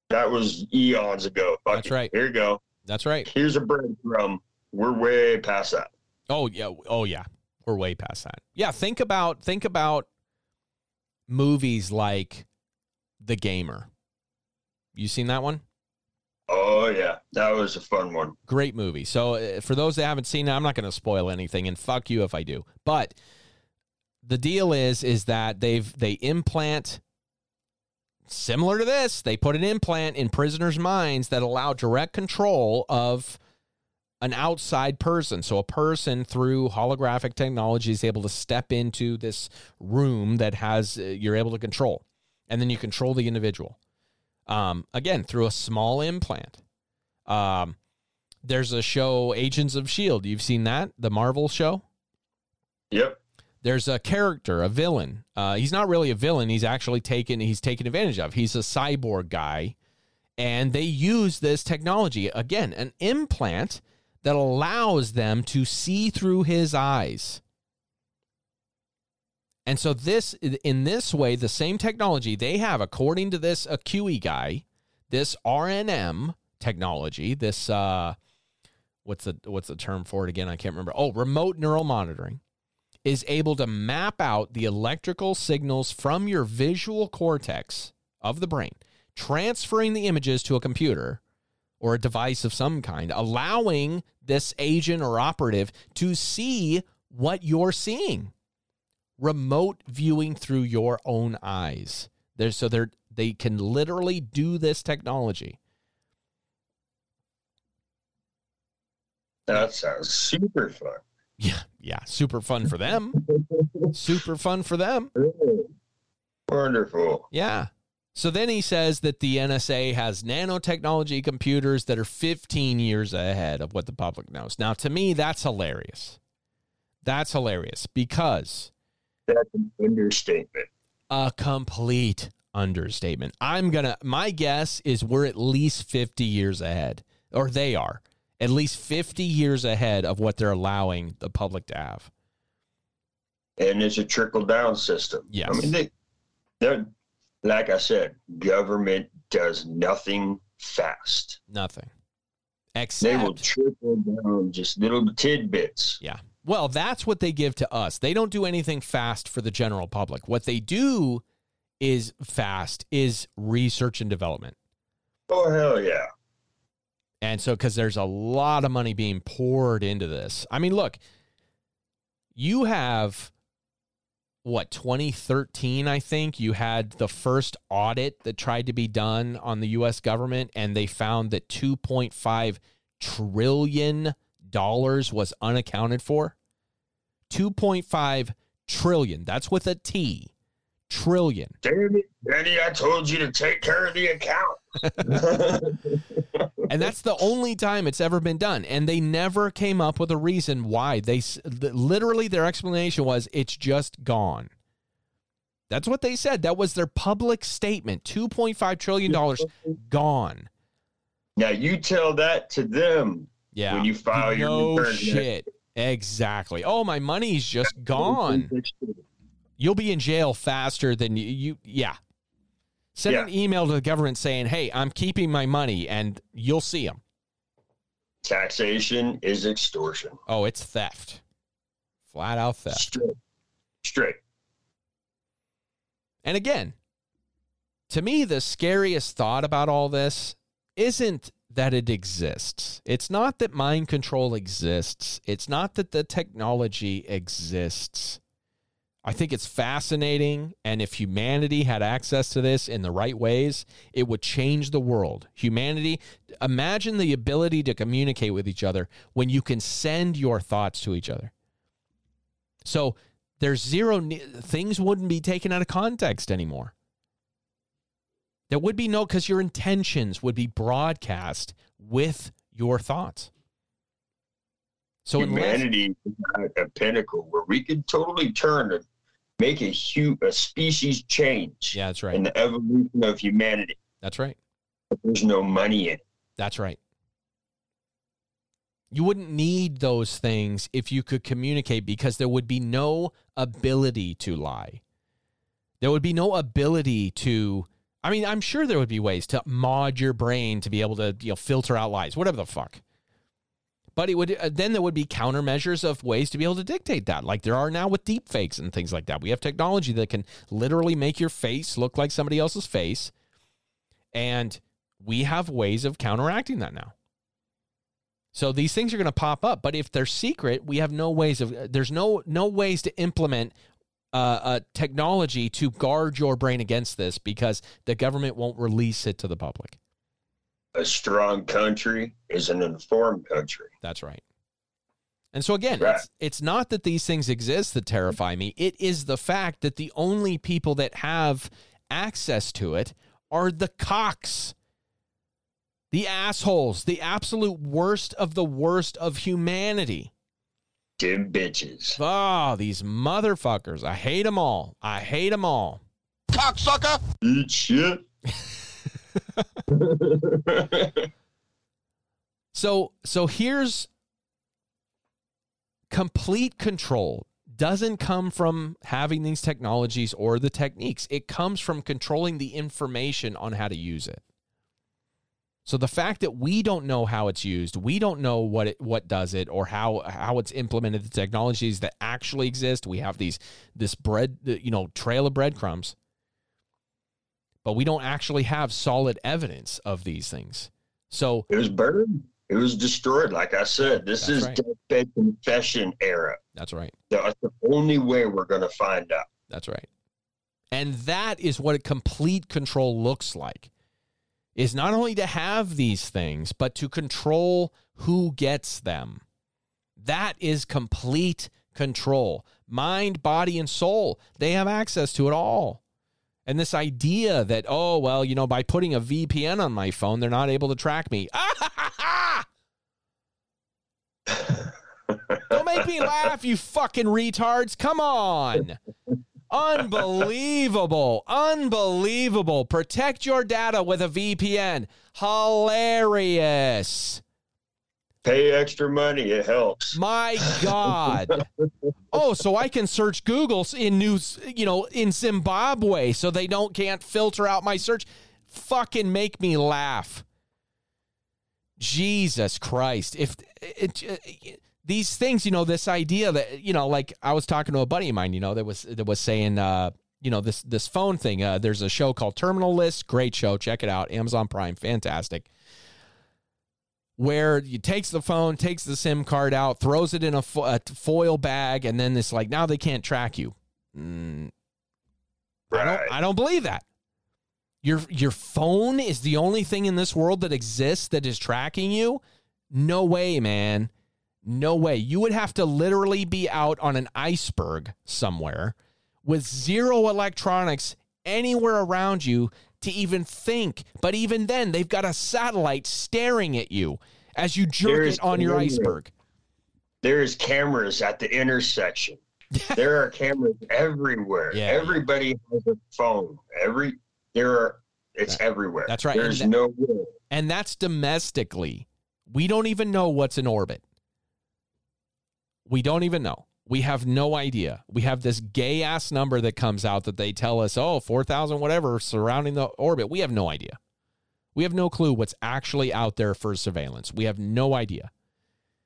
that was eons ago. Fuck That's it. right. Here you go. That's right. Here's a breadcrumb. We're way past that. Oh yeah. Oh yeah. We're way past that. Yeah, think about think about movies like The Gamer. You seen that one? Oh yeah, that was a fun one. great movie. So uh, for those that haven't seen it, I'm not going to spoil anything, and fuck you if I do. But the deal is, is that they've they implant similar to this. They put an implant in prisoners' minds that allow direct control of an outside person. So a person through holographic technology is able to step into this room that has uh, you're able to control, and then you control the individual. Um, again, through a small implant. Um, there's a show, Agents of Shield. You've seen that, the Marvel show. Yep. There's a character, a villain. Uh, he's not really a villain. He's actually taken. He's taken advantage of. He's a cyborg guy, and they use this technology again, an implant that allows them to see through his eyes. And so this in this way, the same technology they have, according to this Akwei guy, this RNM technology, this uh what's the what's the term for it again? I can't remember. Oh, remote neural monitoring is able to map out the electrical signals from your visual cortex of the brain, transferring the images to a computer or a device of some kind, allowing this agent or operative to see what you're seeing. Remote viewing through your own eyes. There's so they're they can literally do this technology. That sounds super fun. Yeah, yeah, super fun for them. super fun for them. Wonderful. Yeah. So then he says that the NSA has nanotechnology computers that are 15 years ahead of what the public knows. Now, to me, that's hilarious. That's hilarious because That's an understatement. a complete understatement. I'm going to, my guess is we're at least 50 years ahead, or they are at least 50 years ahead of what they're allowing the public to have. And it's a trickle down system. Yes. I mean, they, they're, like I said, government does nothing fast. Nothing. Except they will trickle down just little tidbits. Yeah. Well, that's what they give to us. They don't do anything fast for the general public. What they do is fast is research and development. Oh, hell yeah. And so cuz there's a lot of money being poured into this. I mean, look, you have what 2013 I think you had the first audit that tried to be done on the US government and they found that 2.5 trillion dollars was unaccounted for. 2.5 trillion. That's with a T. Trillion. Damn it, Danny, I told you to take care of the account. And that's the only time it's ever been done. And they never came up with a reason why. They literally their explanation was it's just gone. That's what they said. That was their public statement. 2.5 trillion dollars gone. now you tell that to them Yeah. when you file your no return. shit. Exactly. Oh, my money's just gone. You'll be in jail faster than you. you yeah. Send an email to the government saying, "Hey, I'm keeping my money," and you'll see them. Taxation is extortion. Oh, it's theft. Flat out theft. Straight. Straight. And again, to me, the scariest thought about all this isn't that it exists. It's not that mind control exists. It's not that the technology exists. I think it's fascinating. And if humanity had access to this in the right ways, it would change the world. Humanity, imagine the ability to communicate with each other when you can send your thoughts to each other. So there's zero, things wouldn't be taken out of context anymore. There would be no, because your intentions would be broadcast with your thoughts. So unless, Humanity is at a pinnacle where we could totally turn and make a hu a species change yeah, that's right. in the evolution of humanity. That's right. But there's no money in it. That's right. You wouldn't need those things if you could communicate because there would be no ability to lie. There would be no ability to I mean, I'm sure there would be ways to mod your brain to be able to, you know, filter out lies, whatever the fuck. But it would uh, then there would be countermeasures of ways to be able to dictate that, like there are now with deep fakes and things like that. We have technology that can literally make your face look like somebody else's face, and we have ways of counteracting that now. So these things are going to pop up, but if they're secret, we have no ways of. There's no no ways to implement uh, uh, technology to guard your brain against this because the government won't release it to the public. A strong country is an informed country. That's right. And so again, Right. it's it's not that these things exist that terrify me. It is the fact that the only people that have access to it are the cocks. The assholes, the absolute worst of the worst of humanity. Dim bitches. Oh, these motherfuckers. I hate them all. I hate them all. Eat shit. So so here's complete control doesn't come from having these technologies or the techniques. It comes from controlling the information on how to use it. So the fact that we don't know how it's used, we don't know what it what does it or how how it's implemented the technologies that actually exist. We have these this bread, you know, trail of breadcrumbs. But we don't actually have solid evidence of these things. So It was burned. It was destroyed. Like I said, this is right. deathbed confession era. that's right. That's the only way we're going to find out. That's right. And that is what a complete control looks like. Is not only to have these things, but to control who gets them. That is complete control. Mind, body, and soul. They have access to it all. And this idea that, oh, well, you know, by putting a VPN on my phone, they're not able to track me. Don't make me laugh, you fucking retards. Come on. Unbelievable. Unbelievable. Protect your data with a VPN. Hilarious. Pay extra money. It helps. My God. Oh, so I can search Google in news, you know, in Zimbabwe so they don't can't filter out my search. Fucking make me laugh. Jesus Christ. If it, it, these things, you know, this idea that, you know, like I was talking to a buddy of mine, you know, that was that was saying uh you know this this phone thing. Uh, there's a show called Terminal List, great show. Check it out, Amazon Prime, fantastic where he takes the phone, takes the SIM card out, throws it in a, fo- a foil bag, and then it's like now they can't track you. Mm, I don't. I don't believe that. Your your phone is the only thing in this world that exists that is tracking you. No way, man. No way. You would have to literally be out on an iceberg somewhere with zero electronics anywhere around you to even think. But even then, they've got a satellite staring at you as you jerk There's it on your camera. iceberg. There's cameras at the intersection. there are cameras everywhere. Yeah, Everybody has a phone. Every there are it's everywhere. that's right. There's And no way. And that's domestically. We don't even know what's in orbit. We don't even know. We have no idea. We have this gay ass number that comes out that they tell us, oh, 4,000 whatever surrounding the orbit. We have no idea. We have no clue what's actually out there for surveillance. We have no idea.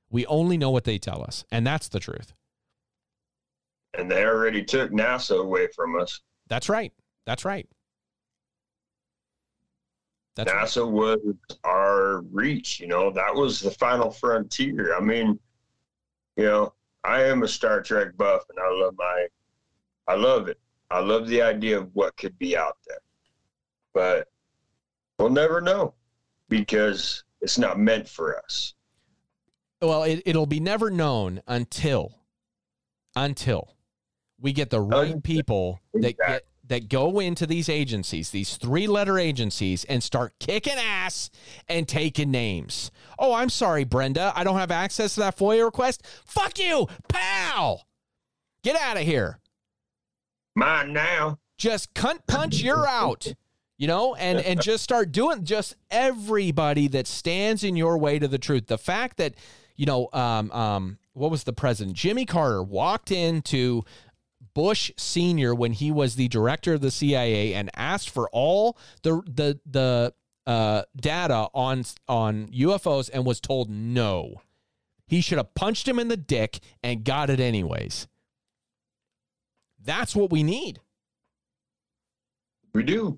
We only know what they tell us. And that's the truth. And they already took NASA away from us. That's right. That's right. That's right. NASA was our reach, you know, that was the final frontier. I mean, you know, I am a Star Trek buff and I love my I love it. I love the idea of what could be out there. But we'll never know because it's not meant for us. Well, it, it'll be never known until until we get the right people that Exactly. get that go into these agencies, these three letter agencies, and start kicking ass and taking names. Oh, I'm sorry, Brenda. I don't have access to that FOIA request. Fuck you, pal. Get out of here. Mine now. Just cunt punch, you're out. You know, and and just start doing just everybody that stands in your way to the truth. The fact that, you know, um, um, what was the president? Jimmy Carter walked into Bush Senior when he was the director of the CIA and asked for all the the the uh, data on on UFOs and was told no. He should have punched him in the dick and got it anyways. That's what we need. We do. We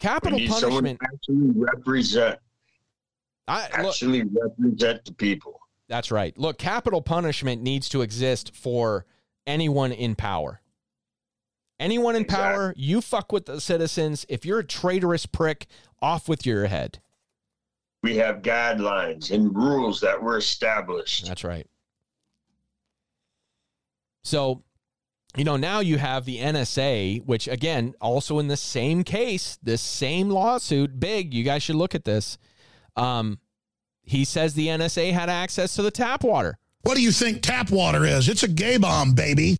Capital need punishment. actually represent, I, look, actually represent the people. that's right. Look, capital punishment needs to exist for anyone in power. Anyone in Exactly. power, you fuck with the citizens. If you're a traitorous prick, off with your head. We have guidelines and rules that were established. That's right. So, you know, now you have the NSA, which again, also in the same case, this same lawsuit, big, you guys should look at this. Um, he says the NSA had access to the tap water What do you think tap water is? It's a gay bomb, baby.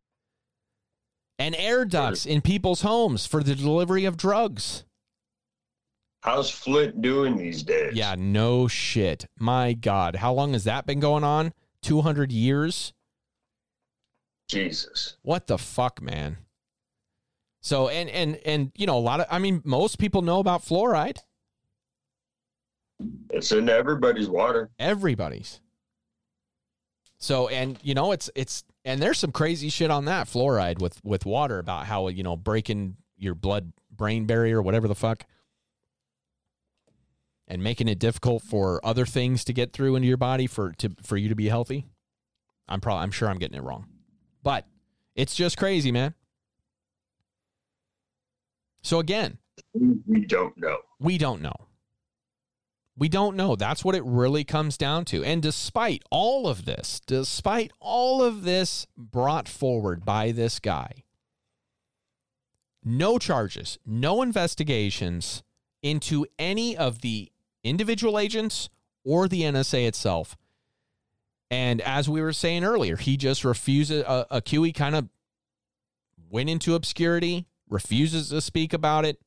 And air ducts in people's homes for the delivery of drugs. How's Flint doing these days? Yeah, no shit. My God. How long has that been going on? 200 years? Jesus. What the fuck, man? So and and and you know a lot of I mean most people know about fluoride. It's in everybody's water. Everybody's. So and you know it's it's and there's some crazy shit on that fluoride with with water about how you know breaking your blood brain barrier whatever the fuck and making it difficult for other things to get through into your body for to for you to be healthy. I'm probably I'm sure I'm getting it wrong. But it's just crazy, man. So again, We don't know. we don't know. We don't know. That's what it really comes down to. And despite all of this, despite all of this brought forward by this guy, no charges, no investigations into any of the individual agents or the NSA itself. And as we were saying earlier, he just refuses, uh, Akwei kind of went into obscurity, refuses to speak about it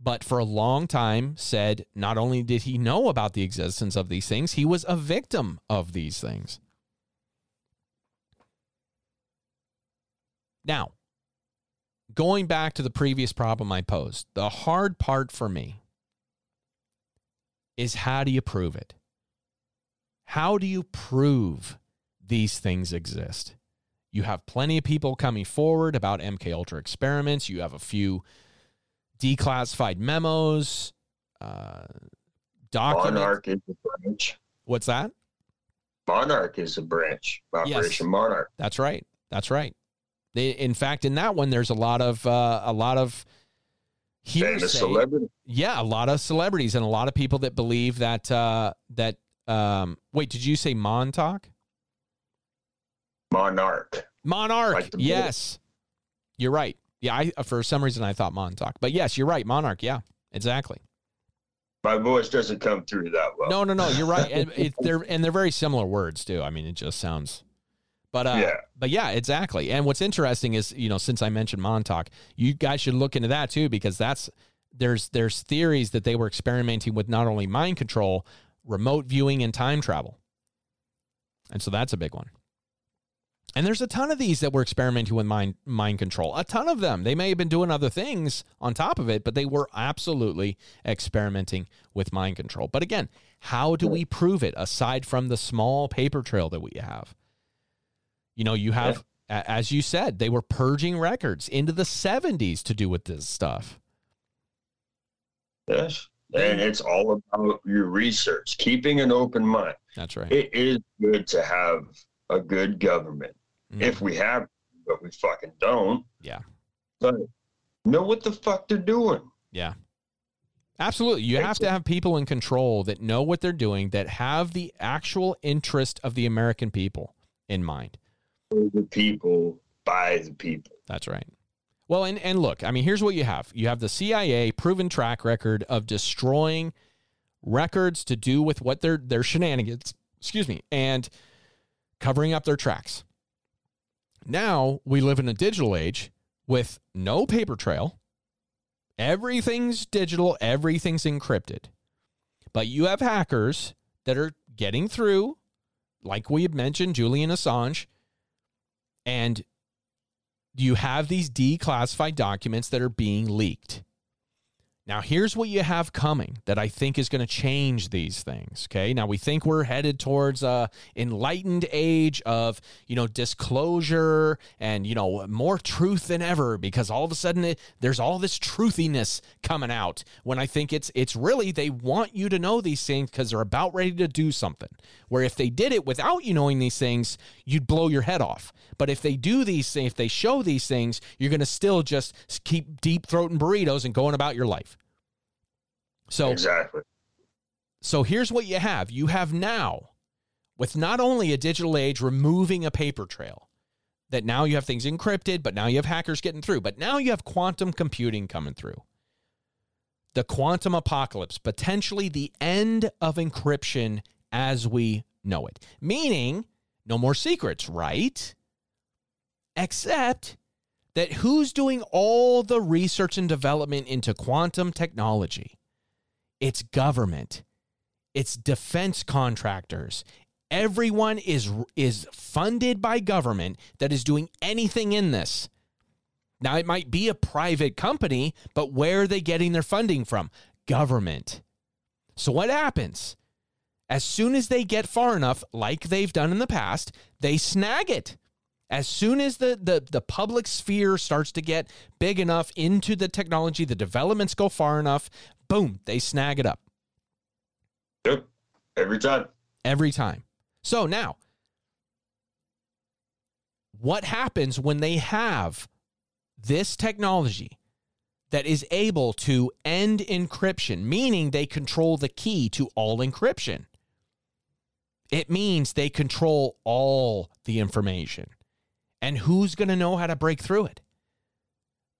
but for a long time said not only did he know about the existence of these things, he was a victim of these things. Now, going back to the previous problem I posed, the hard part for me is how do you prove it? How do you prove these things exist? You have plenty of people coming forward about MK Ultra experiments. You have a few declassified memos, uh, documents. Monarch is a branch. What's that? Monarch is a branch. Operation Monarch. That's right. That's right. They, in fact, in that one, there's a lot of uh, a lot of Famous hearsay. Yeah, a lot of celebrities and a lot of people that believe that uh, that. Um, wait, did you say Montauk? Monarch. Monarch. Like yes, you're right. Yeah, I for some reason I thought Montauk, but yes, you're right. Monarch. Yeah, exactly. My voice doesn't come through that well. No, no, no. You're right. And it, they're and they're very similar words too. I mean, it just sounds. But uh, Yeah. but yeah, exactly. And what's interesting is you know since I mentioned Montauk, you guys should look into that too because that's there's there's theories that they were experimenting with not only mind control, remote viewing, and time travel. And so that's a big one. And there's a ton of these that were experimenting with mind mind control. A ton of them. They may have been doing other things on top of it, but they were absolutely experimenting with mind control. But again, how do we prove it aside from the small paper trail that we have? You know, you have a- as you said, they were purging records into the 70s to do with this stuff. Yes. And it's all about your research, keeping an open mind. That's right. It is good to have a good government. Mhm. If we have, but we fucking don't. Yeah. But know what the fuck they're doing. Yeah. Absolutely. You have to have people in control that know what they're doing, that have the actual interest of the American people in mind. The people, by the people. That's right. Well, and, and look, I mean, here's what you have you have the CIA proven track record of destroying records to do with what their, their shenanigans, excuse me, and covering up their tracks. Now we live in a digital age with no paper trail. Everything's digital, everything's encrypted. But you have hackers that are getting through, like we had mentioned, Julian Assange, and you have these declassified documents that are being leaked. Now, here's what you have coming that I think is going to change these things. Okay. Now, we think we're headed towards a enlightened age of, you know, disclosure and, you know, more truth than ever because all of a sudden it, there's all this truthiness coming out when I think it's, it's really, they want you to know these things because they're about ready to do something. Where if they did it without you knowing these things, you'd blow your head off. But if they do these things, if they show these things, you're going to still just keep deep throating burritos and going about your life. So Exactly. so here's what you have. You have now, with not only a digital age removing a paper trail, that now you have things encrypted, but now you have hackers getting through, but now you have quantum computing coming through. The quantum apocalypse, potentially the end of encryption as we know it. Meaning, no more secrets, right? Except that who's doing all the research and development into quantum technology? It's government. It's defense contractors. Everyone is is funded by government that is doing anything in this. Now it might be a private company, but where are they getting their funding from? Government. So what happens? As soon as they get far enough, like they've done in the past, they snag it. As soon as the, the, the public sphere starts to get big enough into the technology, the developments go far enough, boom, they snag it up Yep. Every time. every time. So now, what happens when they have this technology that is able to end encryption, meaning they control the key to all encryption? It means they control all the information. And who's going to know how to break through it?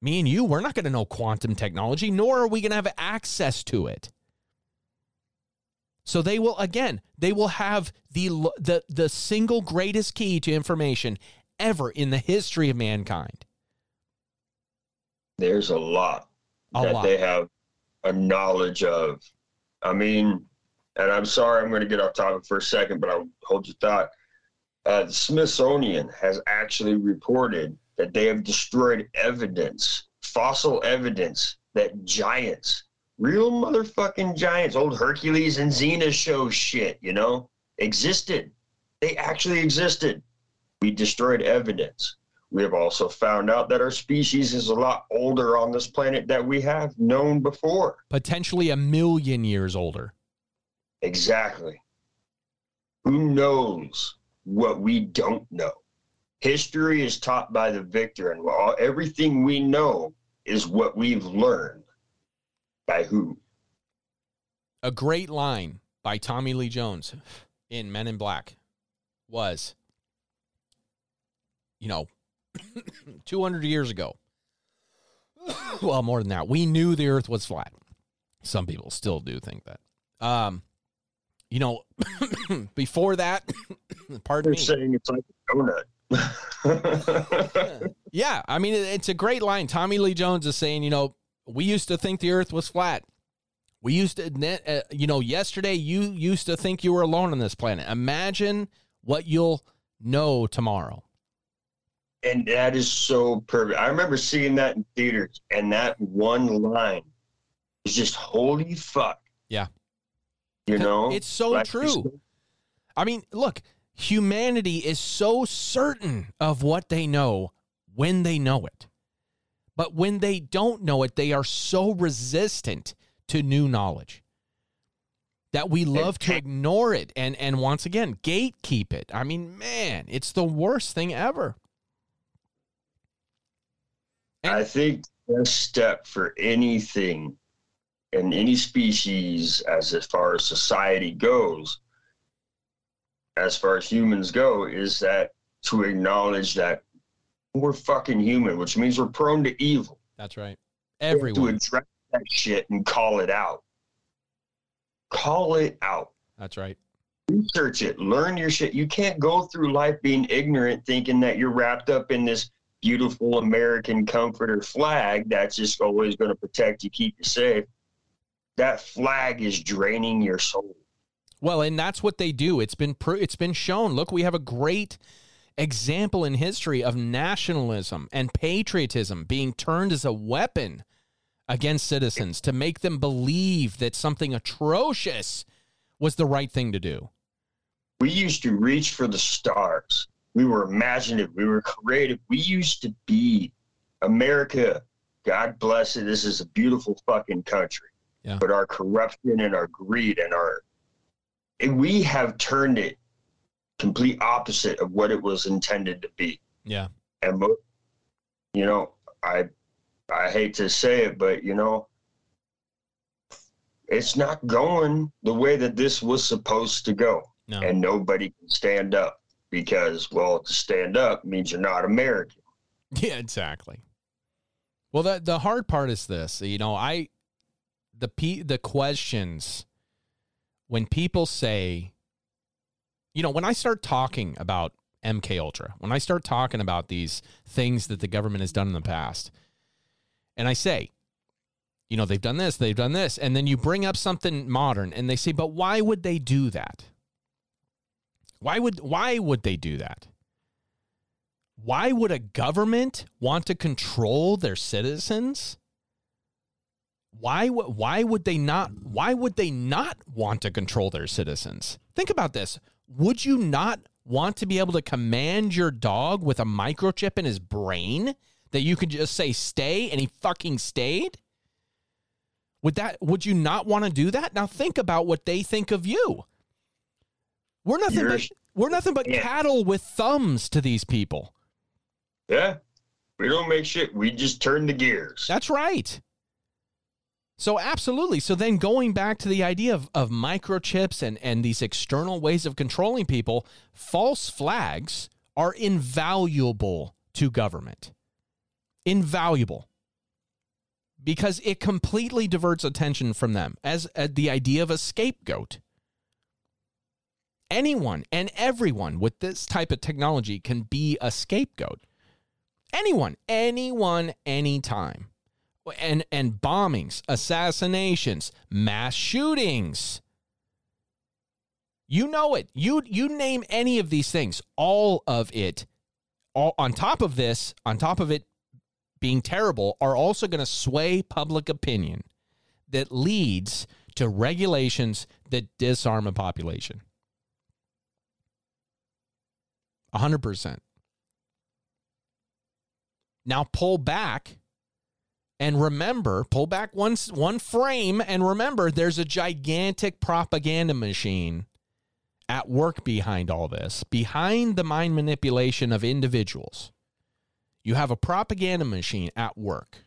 Me and you, we're not going to know quantum technology, nor are we going to have access to it. So they will again, they will have the the the single greatest key to information ever in the history of mankind. There's a lot A that lot. they have a knowledge of. I mean, and I'm sorry, I'm going to get off topic for a second, but I'll hold your thought. Uh, the Smithsonian has actually reported that they have destroyed evidence, fossil evidence, that giants, real motherfucking giants, old Hercules and Xena show shit, you know, existed. They actually existed. We destroyed evidence. We have also found out that our species is a lot older on this planet that we have known before. Potentially a million years older. Exactly. Who knows what we don't know? History is taught by the victor, and all, everything we know is what we've learned. By who? A great line by Tommy Lee Jones in Men in Black was, you know, 200 years ago. well, more than that. We knew the earth was flat. Some people still do think that. Um, you know, before that, pardon They're me. saying it's like a donut. Yeah, I mean, it's a great line. Tommy Lee Jones is saying, you know, we used to think the earth was flat. We used to, ne- uh, you know, yesterday you used to think you were alone on this planet. Imagine what you'll know tomorrow. and that is so perfect. I remember seeing that in theaters, and that one line is just holy fuck. Yeah. You know, It's so Like, true. I mean, look, humanity is so certain of what they know when they know it. But when they don't know it, they are so resistant to new knowledge that we love to ignore it and and once again gatekeep it. I mean, man, it's the worst thing ever. I think the best step for anything and any species, as as far as society goes, as far as humans go, is that to acknowledge that we're fucking human, which means we're prone to evil. That's right. Have To address that shit and call it out. Call it out. That's right. research it, learn your shit. You can't go through life being ignorant, thinking that you're wrapped up in this beautiful American comforter flag that's just always going to protect you, keep you safe. That flag is draining your soul. Well, and that's what they do. It's been pro- it's been shown. Look, we have a great example in history of nationalism and patriotism being turned as a weapon against citizens to make them believe that something atrocious was the right thing to do. We used to reach for the stars. We were imaginative. We were creative. We used to be America. God bless it. This is a beautiful fucking country. Yeah. But our corruption and our greed and our and we have turned it complete opposite of what it was intended to be. Yeah. And you know, I I hate to say it, but you know, it's not going the way that this was supposed to go No. and nobody can stand up because well to stand up means you're not american Yeah, exactly. Well, the the hard part is this. You know, I the pe- the questions when people say, you know, when I start talking about MK Ultra, when I start talking about these things that the government has done in the past, and I say, you know, they've done this, they've done this, and then you bring up something modern, and they say, but why would they do that? Why would why would they do that? Why would a government want to control their citizens? Why w- why would they not why would they not want to control their citizens? Think about this. Would you not want to be able to command your dog with a microchip in his brain that you could just say stay and he fucking stayed? Would that would you not want to do that? Now think about what they think of you. We're nothing You're- but we're nothing but Yeah. cattle with thumbs to these people. Yeah. We don't make shit. We just turn the gears. That's right. So absolutely. So then going back to the idea of, of microchips and, and these external ways of controlling people, false flags are invaluable to government. Invaluable. Because it completely diverts attention from them as uh, the idea of a scapegoat. Anyone and everyone with this type of technology can be a scapegoat. Anyone, anyone, anytime. And and bombings, assassinations, mass shootings. You know it. You you name any of these things, all of it, all on top of this, on top of it being terrible, are also going to sway public opinion that leads to regulations that disarm a population. 100%. Now pull back and remember, pull back one one frame and remember there's a gigantic propaganda machine at work behind all this, behind the mind manipulation of individuals. You have a propaganda machine at work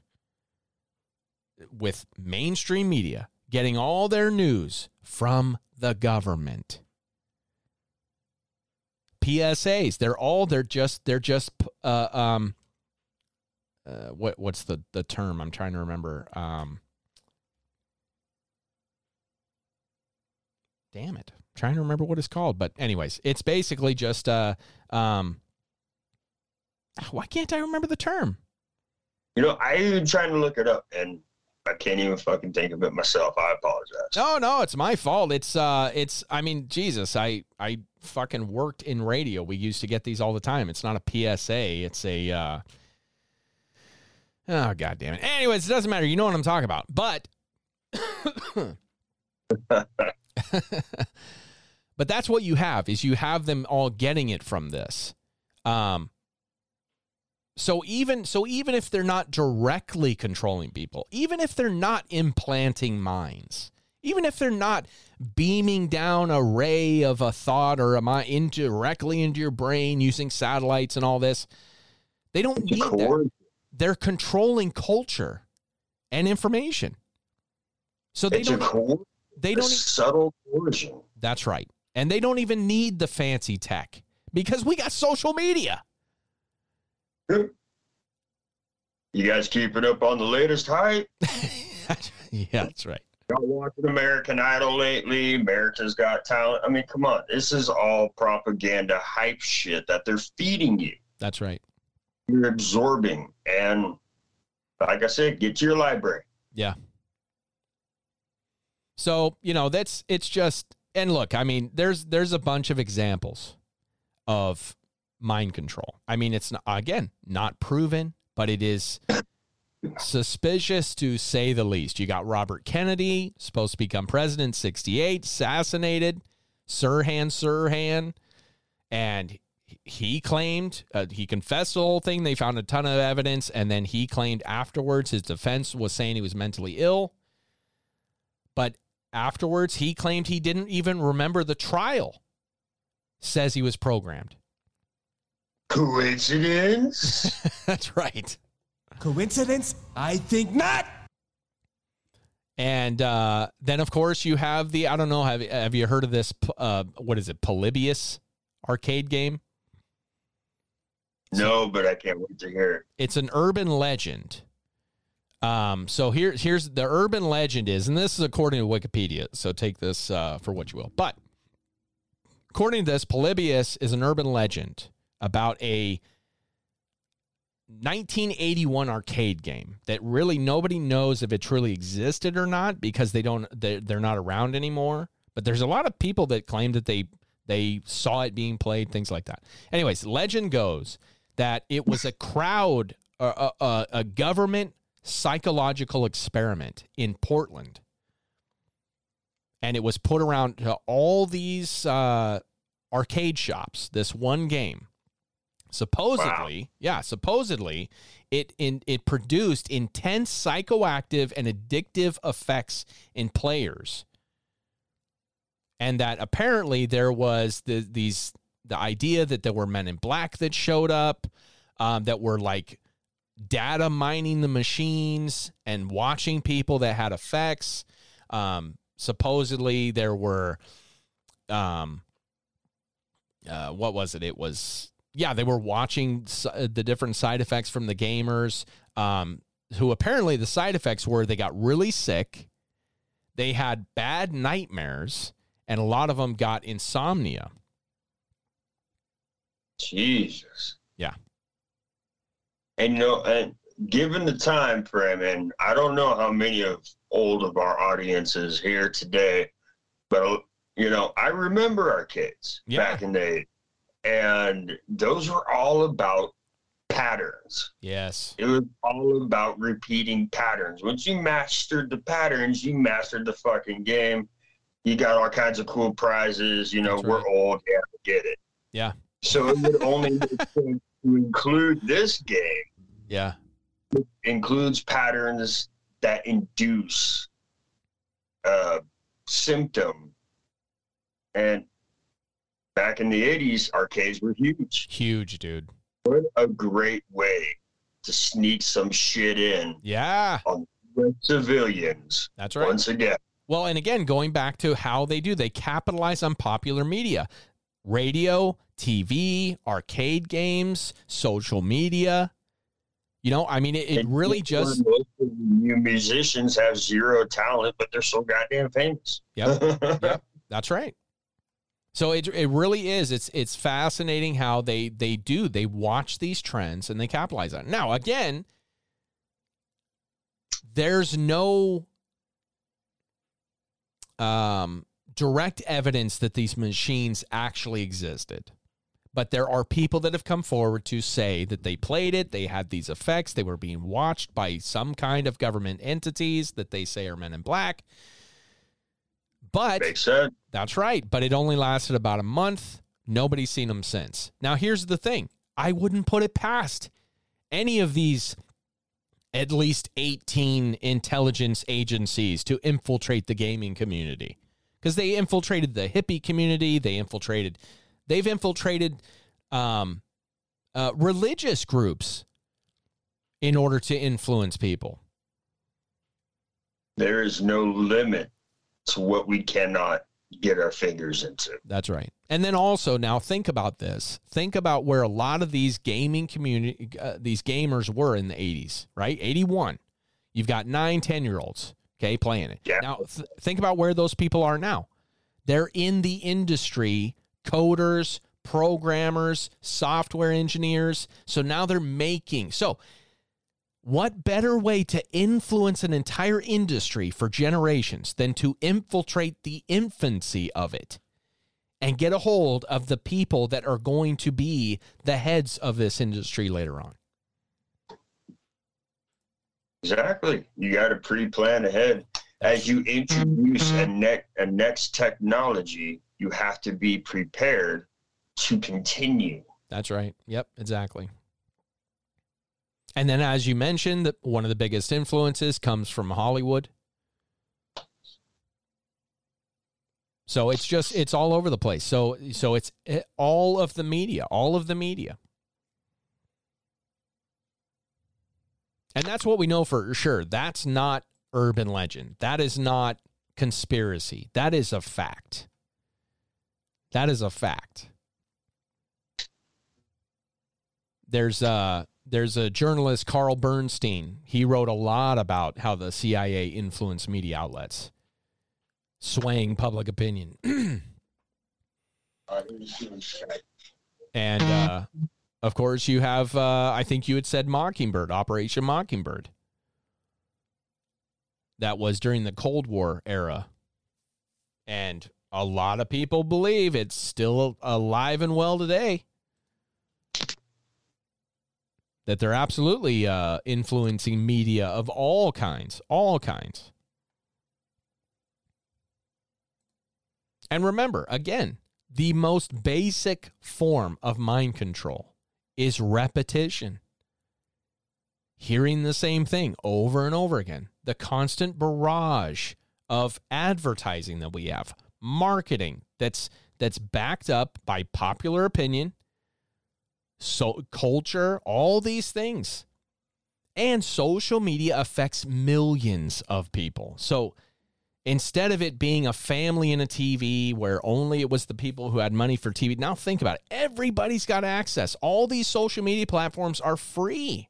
with mainstream media getting all their news from the government. PSAs, they're all they're just they're just uh, um uh, what what's the the term I'm trying to remember um damn it I'm trying to remember what it's called but anyways it's basically just uh um why can't I remember the term You know, I even trying to look it up and I can't even fucking think of it myself. I apologize. No, no, it's my fault. It's uh it's I mean, Jesus, I I fucking worked in radio. We used to get these all the time. It's not a PSA, it's a uh Oh god damn it. Anyways, it doesn't matter. You know what I'm talking about. But But that's what you have is you have them all getting it from this. Um so even so even if they're not directly controlling people, even if they're not implanting minds, even if they're not beaming down a ray of a thought or a mind into directly into your brain using satellites and all this, they don't need that. They're controlling culture and information. So they It's don't core, they a don't subtle coercion. that's right. And they don't even need the fancy tech because we got social media. You guys keeping up on the latest hype? yeah, that's right. Y'all watching American Idol lately? America's Got Talent. I mean, come on. This is all propaganda hype shit that they're feeding you. That's right. You're absorbing. And like I said, get to your library. Yeah. So, you know, that's it's just and look, I mean, there's there's a bunch of examples of mind control. I mean, it's not, again, not proven, but it is suspicious to say the least. You got Robert Kennedy, supposed to become president 68, assassinated, Sirhan Sirhan, and he claimed uh, he confessed the whole thing. They found a ton of evidence, and then he claimed afterwards his defense was saying he was mentally ill. But afterwards, he claimed he didn't even remember the trial. Says he was programmed. Coincidence? That's right. Coincidence? I think not. And uh, then, of course, you have the I don't know have have you heard of this? Uh, what is it? Polybius arcade game. No, but I can't wait to hear it. It's an urban legend. Um, so here, here's the urban legend is, and this is according to Wikipedia. So take this uh, for what you will. But according to this, Polybius is an urban legend about a 1981 arcade game that really nobody knows if it truly existed or not because they don't they're, they're not around anymore. But there's a lot of people that claim that they they saw it being played, things like that. Anyways, legend goes that it was a crowd, a, a, a government psychological experiment in Portland. And it was put around to all these uh, arcade shops, this one game. Supposedly, yeah, supposedly it in it produced intense psychoactive and addictive effects in players. And that apparently there was the these the idea that there were men in black that showed up um, that were like data mining the machines and watching people that had effects. Um, supposedly there were, um, uh, what was it? It was, yeah, they were watching uh, the different side effects from the gamers, um, who apparently the side effects were they got really sick, they had bad nightmares, and a lot of them got insomnia. Jesus. Yeah. And you know, and given the time frame, and I don't know how many of old of our audiences here today, but you know, I remember our kids Yeah. back in the day, and those were all about patterns. Yes. It was all about repeating patterns. Once you mastered the patterns, you mastered the fucking game. You got all kinds of cool prizes. You know, we're old, yeah, get it. Yeah. So it would only to include this game Yeah. includes patterns that induce uh, symptom. And back in the 80s, arcades were huge. Huge, dude. What a great way to sneak some shit in Yeah. On civilians That's right. once again. Well, and again, going back to how they do, they capitalize on popular media radio, TV, arcade games, social media. You know, I mean, it, it really just, you musicians have zero talent, but they're so goddamn famous. Yep. Yep. that's right. So it, it really is. It's it's fascinating how they they do. They watch these trends and they capitalize on it. Now, again, there's no um, direct evidence that these machines actually existed. But there are people that have come forward to say that they played it, they had these effects, they were being watched by some kind of government entities that they say are men in black. But that's right. But it only lasted about a month. Nobody's seen them since. Now, here's the thing I wouldn't put it past any of these at least 18 intelligence agencies to infiltrate the gaming community because they infiltrated the hippie community. They infiltrated, they've infiltrated um, uh, religious groups in order to influence people. There is no limit to what we cannot get our fingers into. That's right. And then also now think about this. Think about where a lot of these gaming community, uh, these gamers were in the 80s, right? 81. You've got nine, 10 year olds, okay, playing it. Yeah. Now th- think about where those people are now. They're in the industry, coders, programmers, software engineers. So now they're making. So what better way to influence an entire industry for generations than to infiltrate the infancy of it and get a hold of the people that are going to be the heads of this industry later on? Exactly. You got to pre-plan ahead. As you introduce a mm-hmm. next a next technology, you have to be prepared to continue. That's right. Yep, exactly. And then, as you mentioned, one of the biggest influences comes from Hollywood. So it's just it's all over the place. So so it's eh, all of the media, all of the media. And that's what we know for sure. That's not urban legend. That is not conspiracy. That is a fact. That is a fact. There's a there's a journalist Carl Bernstein. He wrote a lot about how the CIA influenced media outlets, swaying public opinion. and uh, of course, you have uh, I think you had said Mockingbird, Operation Mockingbird. That was during the Cold War era, and a lot of people believe it's still alive and well today. that they're absolutely uh, influencing media of all kinds, all kinds. And remember, again, the most basic form of mind control is repetition. Hearing the same thing over and over again. The constant barrage of advertising that we have, marketing that's that's backed up by popular opinion, so culture, all these things. And social media affects millions of people. So instead of it being a family and a TV where only it was the people who had money for TV, now think about it. Everybody's got access. All these social media platforms are free,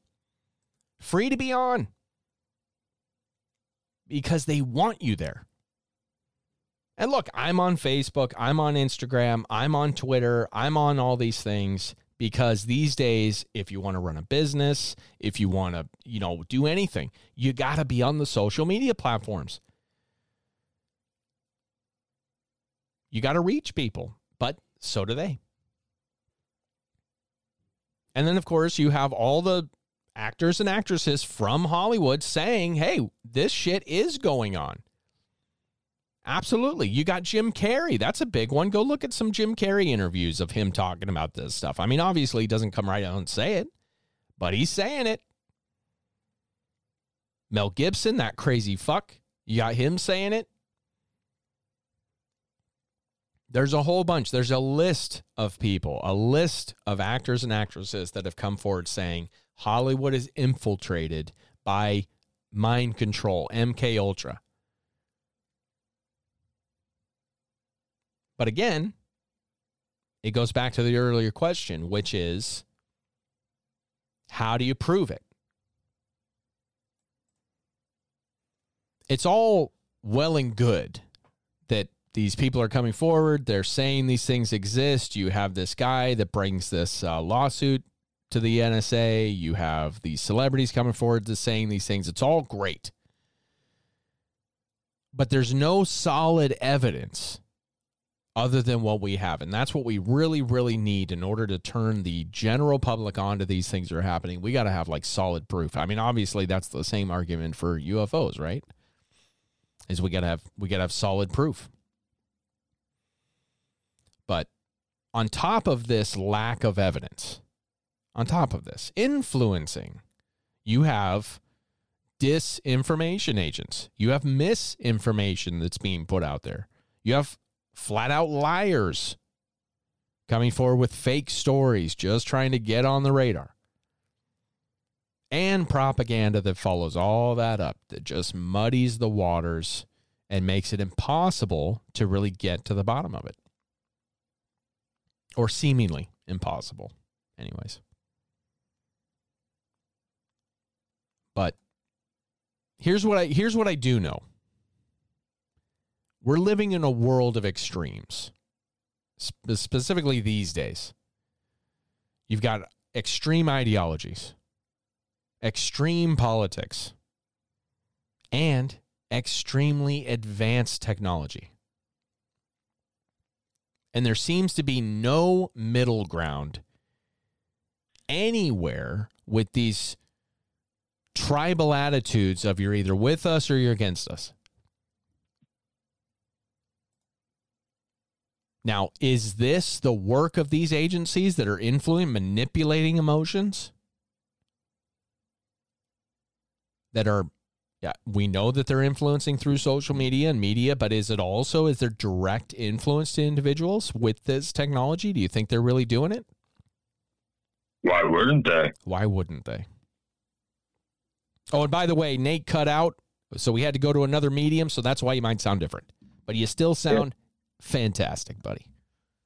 free to be on because they want you there. And look, I'm on Facebook, I'm on Instagram, I'm on Twitter, I'm on all these things because these days if you want to run a business, if you want to, you know, do anything, you got to be on the social media platforms. You got to reach people, but so do they. And then, of course, you have all the actors and actresses from Hollywood saying, hey, this shit is going on. Absolutely. You got Jim Carrey. That's a big one. Go look at some Jim Carrey interviews of him talking about this stuff. I mean, obviously, he doesn't come right out and say it, but he's saying it. Mel Gibson, that crazy fuck, you got him saying it. There's a whole bunch. There's a list of people, a list of actors and actresses that have come forward saying Hollywood is infiltrated by mind control, MK Ultra. But again, it goes back to the earlier question, which is how do you prove it? It's all well and good that these people are coming forward. They're saying these things exist. You have this guy that brings this uh, lawsuit to the NSA. You have these celebrities coming forward to saying these things. It's all great. But there's no solid evidence other than what we have. And that's what we really, really need in order to turn the general public onto these things that are happening. We got to have like solid proof. I mean, obviously, that's the same argument for UFOs, right? Is we got to have we got to have solid proof. But on top of this lack of evidence, on top of this, influencing, you have disinformation agents. You have misinformation that's being put out there. You have flat out liars coming forward with fake stories, just trying to get on the radar. And propaganda that follows all that up, that just muddies the waters and makes it impossible to really get to the bottom of it. Or seemingly impossible, anyways. But here's what I here's what I do know we're living in a world of extremes, sp- specifically these days. You've got extreme ideologies, extreme politics, and extremely advanced technology. And there seems to be no middle ground anywhere with these tribal attitudes of you're either with us or you're against us. Now, is this the work of these agencies that are influencing, manipulating emotions? That are, yeah, we know that they're influencing through social media and media, but is it also, is there direct influence to individuals with this technology? Do you think they're really doing it? Why wouldn't they? Why wouldn't they? Oh, and by the way, Nate cut out, so we had to go to another medium, so that's why you might sound different. But you still sound fantastic, buddy.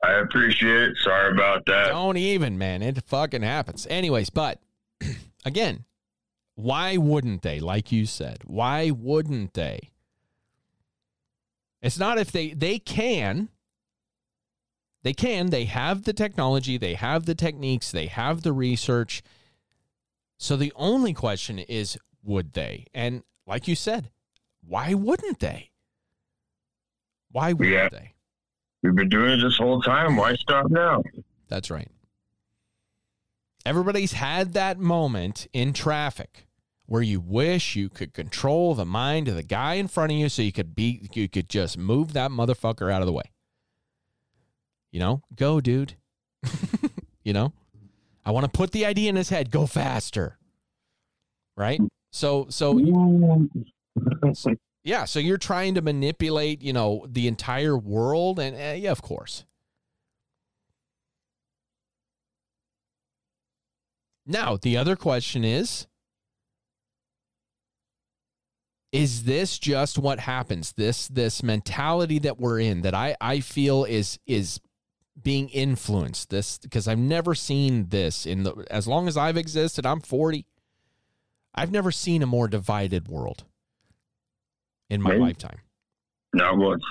I appreciate it. Sorry about that. Don't even, man. It fucking happens. Anyways, but again, why wouldn't they? Like you said, why wouldn't they? It's not if they they can. They can. They have the technology. They have the techniques. They have the research. So the only question is, would they? And like you said, why wouldn't they? Why wouldn't Yeah. they? We've been doing it this whole time. Why stop now? That's right. Everybody's had that moment in traffic where you wish you could control the mind of the guy in front of you so you could be you could just move that motherfucker out of the way. You know, go dude. you know? I want to put the idea in his head, go faster. Right? So so yeah, so you're trying to manipulate, you know, the entire world and uh, yeah, of course. Now, the other question is is this just what happens? This this mentality that we're in that I I feel is is being influenced this because I've never seen this in the as long as I've existed, I'm 40. I've never seen a more divided world in my Maybe. lifetime. Not once.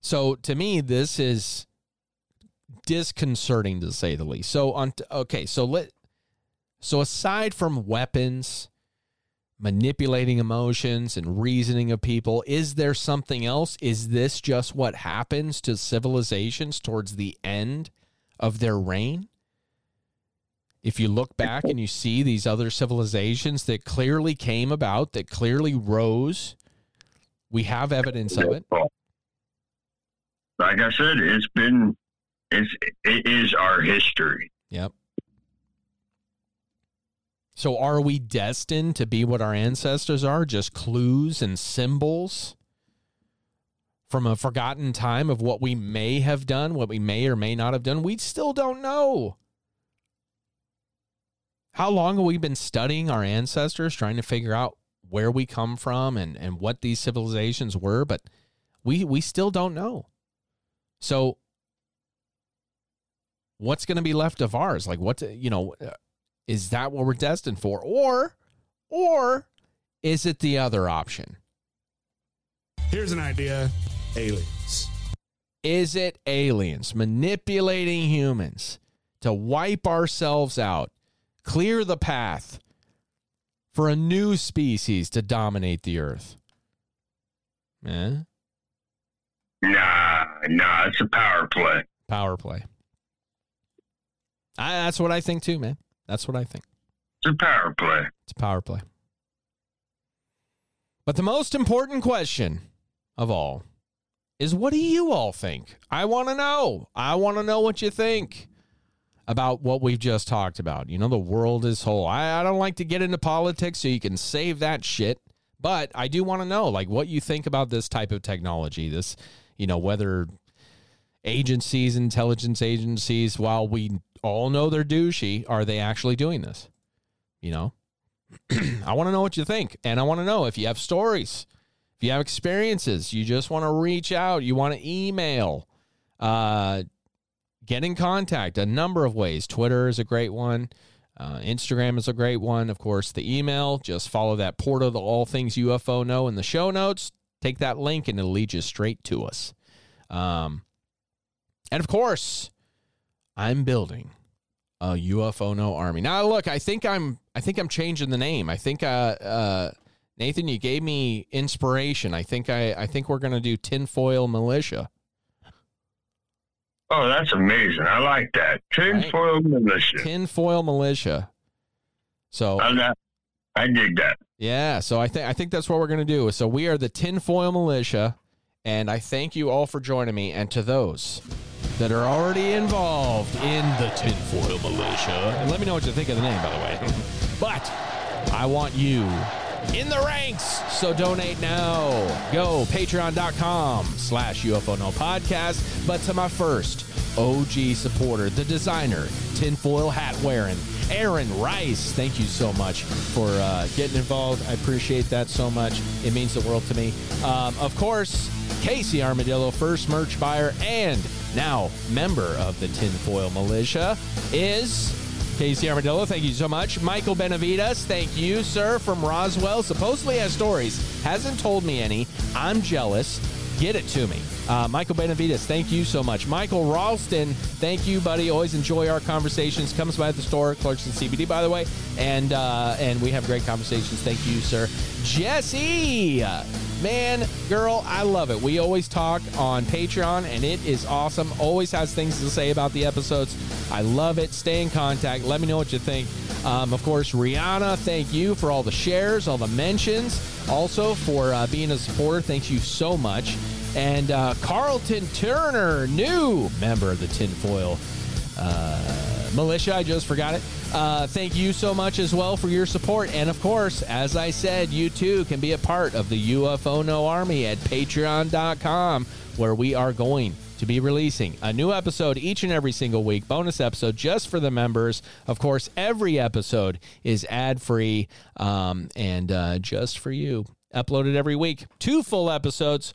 So to me, this is disconcerting to say the least. So on okay, so let so aside from weapons, manipulating emotions and reasoning of people, is there something else? Is this just what happens to civilizations towards the end of their reign? If you look back and you see these other civilizations that clearly came about, that clearly rose, we have evidence of it. Like I said, it's been it's it is our history. Yep. So are we destined to be what our ancestors are? Just clues and symbols from a forgotten time of what we may have done, what we may or may not have done? We still don't know. How long have we been studying our ancestors, trying to figure out where we come from and, and what these civilizations were? But we we still don't know. So what's going to be left of ours? Like what you know, uh, is that what we're destined for or or is it the other option? Here's an idea aliens. Is it aliens manipulating humans to wipe ourselves out, clear the path for a new species to dominate the earth? Eh? Nah, nah, it's a power play. Power play. I, that's what I think too, man. That's what I think. It's a power play. It's a power play. But the most important question of all is what do you all think? I want to know. I want to know what you think about what we've just talked about. You know, the world is whole. I, I don't like to get into politics, so you can save that shit. But I do want to know, like, what you think about this type of technology. This, you know, whether agencies, intelligence agencies, while we all know they're douchey, are they actually doing this? You know, I want to know what you think. And I want to know if you have stories, if you have experiences, you just want to reach out, you want to email, uh, get in contact a number of ways. Twitter is a great one. Uh, Instagram is a great one. Of course, the email, just follow that portal to all things UFO know in the show notes. Take that link and it'll lead you straight to us. Um, and of course, I'm building a UFO no army. Now, look, I think I'm, I think I'm changing the name. I think, uh, uh, Nathan, you gave me inspiration. I think I, I think we're gonna do tinfoil militia. Oh, that's amazing. I like that. Tinfoil militia. Tinfoil militia. So I, I dig that. Yeah, so I think I think that's what we're gonna do. So we are the tinfoil militia, and I thank you all for joining me. And to those that are already involved in the tinfoil militia, and let me know what you think of the name, by the way. but I want you in the ranks. So donate now. Go patreon.com slash UFO No Podcast. But to my first OG supporter, the designer, tinfoil hat wearing, Aaron Rice. Thank you so much for uh, getting involved. I appreciate that so much. It means the world to me. Um, of course, Casey Armadillo, first merch buyer and now member of the Tinfoil Militia, is Casey Armadillo. Thank you so much. Michael Benavides, thank you, sir, from Roswell. Supposedly has stories. Hasn't told me any. I'm jealous. Get it to me. Uh, Michael Benavides, thank you so much. Michael Ralston, thank you, buddy. Always enjoy our conversations. Comes by at the store, Clarkson CBD, by the way, and uh, and we have great conversations. Thank you, sir. Jesse, man, girl, I love it. We always talk on Patreon, and it is awesome. Always has things to say about the episodes. I love it. Stay in contact. Let me know what you think. Um, of course, Rihanna, thank you for all the shares, all the mentions. Also, for uh, being a supporter, thank you so much. And uh, Carlton Turner, new member of the Tinfoil uh, Militia, I just forgot it. Uh, thank you so much as well for your support. And of course, as I said, you too can be a part of the UFO No Army at patreon.com, where we are going to be releasing a new episode each and every single week, bonus episode just for the members. Of course, every episode is ad free um, and uh, just for you. Uploaded every week. Two full episodes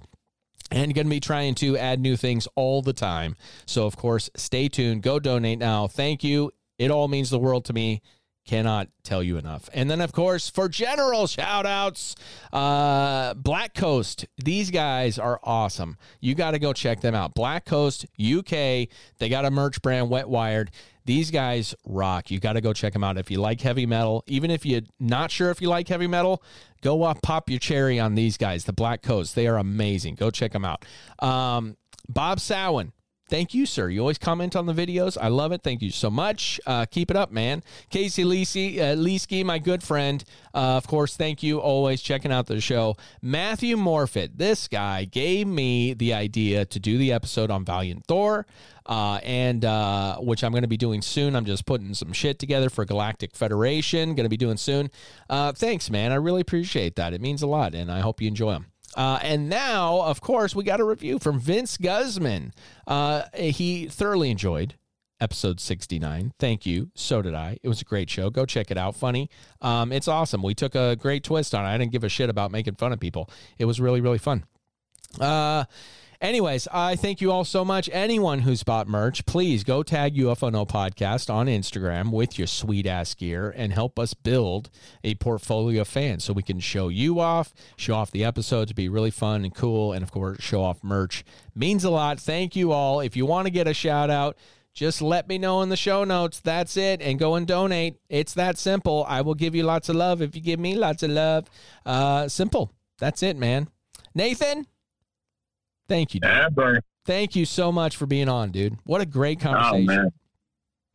and going to be trying to add new things all the time. So, of course, stay tuned. Go donate now. Thank you. It all means the world to me. Cannot tell you enough. And then, of course, for general shout outs, uh, Black Coast. These guys are awesome. You got to go check them out. Black Coast, UK. They got a merch brand, Wet Wired. These guys rock. You got to go check them out. If you like heavy metal, even if you're not sure if you like heavy metal, go up, pop your cherry on these guys, the Black Coast. They are amazing. Go check them out. Um, Bob Sowen, Thank you, sir. You always comment on the videos. I love it. Thank you so much. Uh, keep it up, man. Casey Leesky, uh, Leesky my good friend. Uh, of course, thank you. Always checking out the show. Matthew Morfitt, this guy gave me the idea to do the episode on Valiant Thor, uh, and uh, which I'm going to be doing soon. I'm just putting some shit together for Galactic Federation. Going to be doing soon. Uh, thanks, man. I really appreciate that. It means a lot, and I hope you enjoy them. Uh, and now, of course, we got a review from Vince Guzman. Uh, he thoroughly enjoyed episode 69. Thank you. So did I. It was a great show. Go check it out. Funny. Um, it's awesome. We took a great twist on it. I didn't give a shit about making fun of people. It was really, really fun. Uh, Anyways, I thank you all so much. Anyone who's bought merch, please go tag UFO No Podcast on Instagram with your sweet ass gear and help us build a portfolio of fans so we can show you off, show off the episodes, be really fun and cool, and of course, show off merch. Means a lot. Thank you all. If you want to get a shout out, just let me know in the show notes. That's it. And go and donate. It's that simple. I will give you lots of love if you give me lots of love. Uh, simple. That's it, man. Nathan, Thank you. Dude. Yeah. Thank you so much for being on, dude. What a great Oh, conversation. man.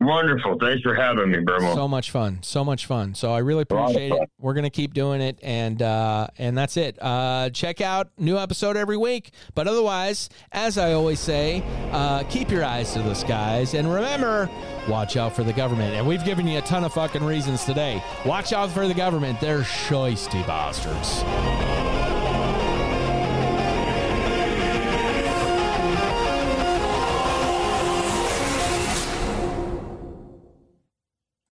Wonderful. Thanks for having me, Burmo. so much fun. So much fun. So I really A lot of appreciate it. We're gonna keep doing it and uh and that's it. Uh check out new episode every week. But otherwise, as I always say, uh keep your eyes to the skies and remember, watch out for the government. And we've given you a ton of fucking reasons today. Watch out for the government. They're shoisty bastards.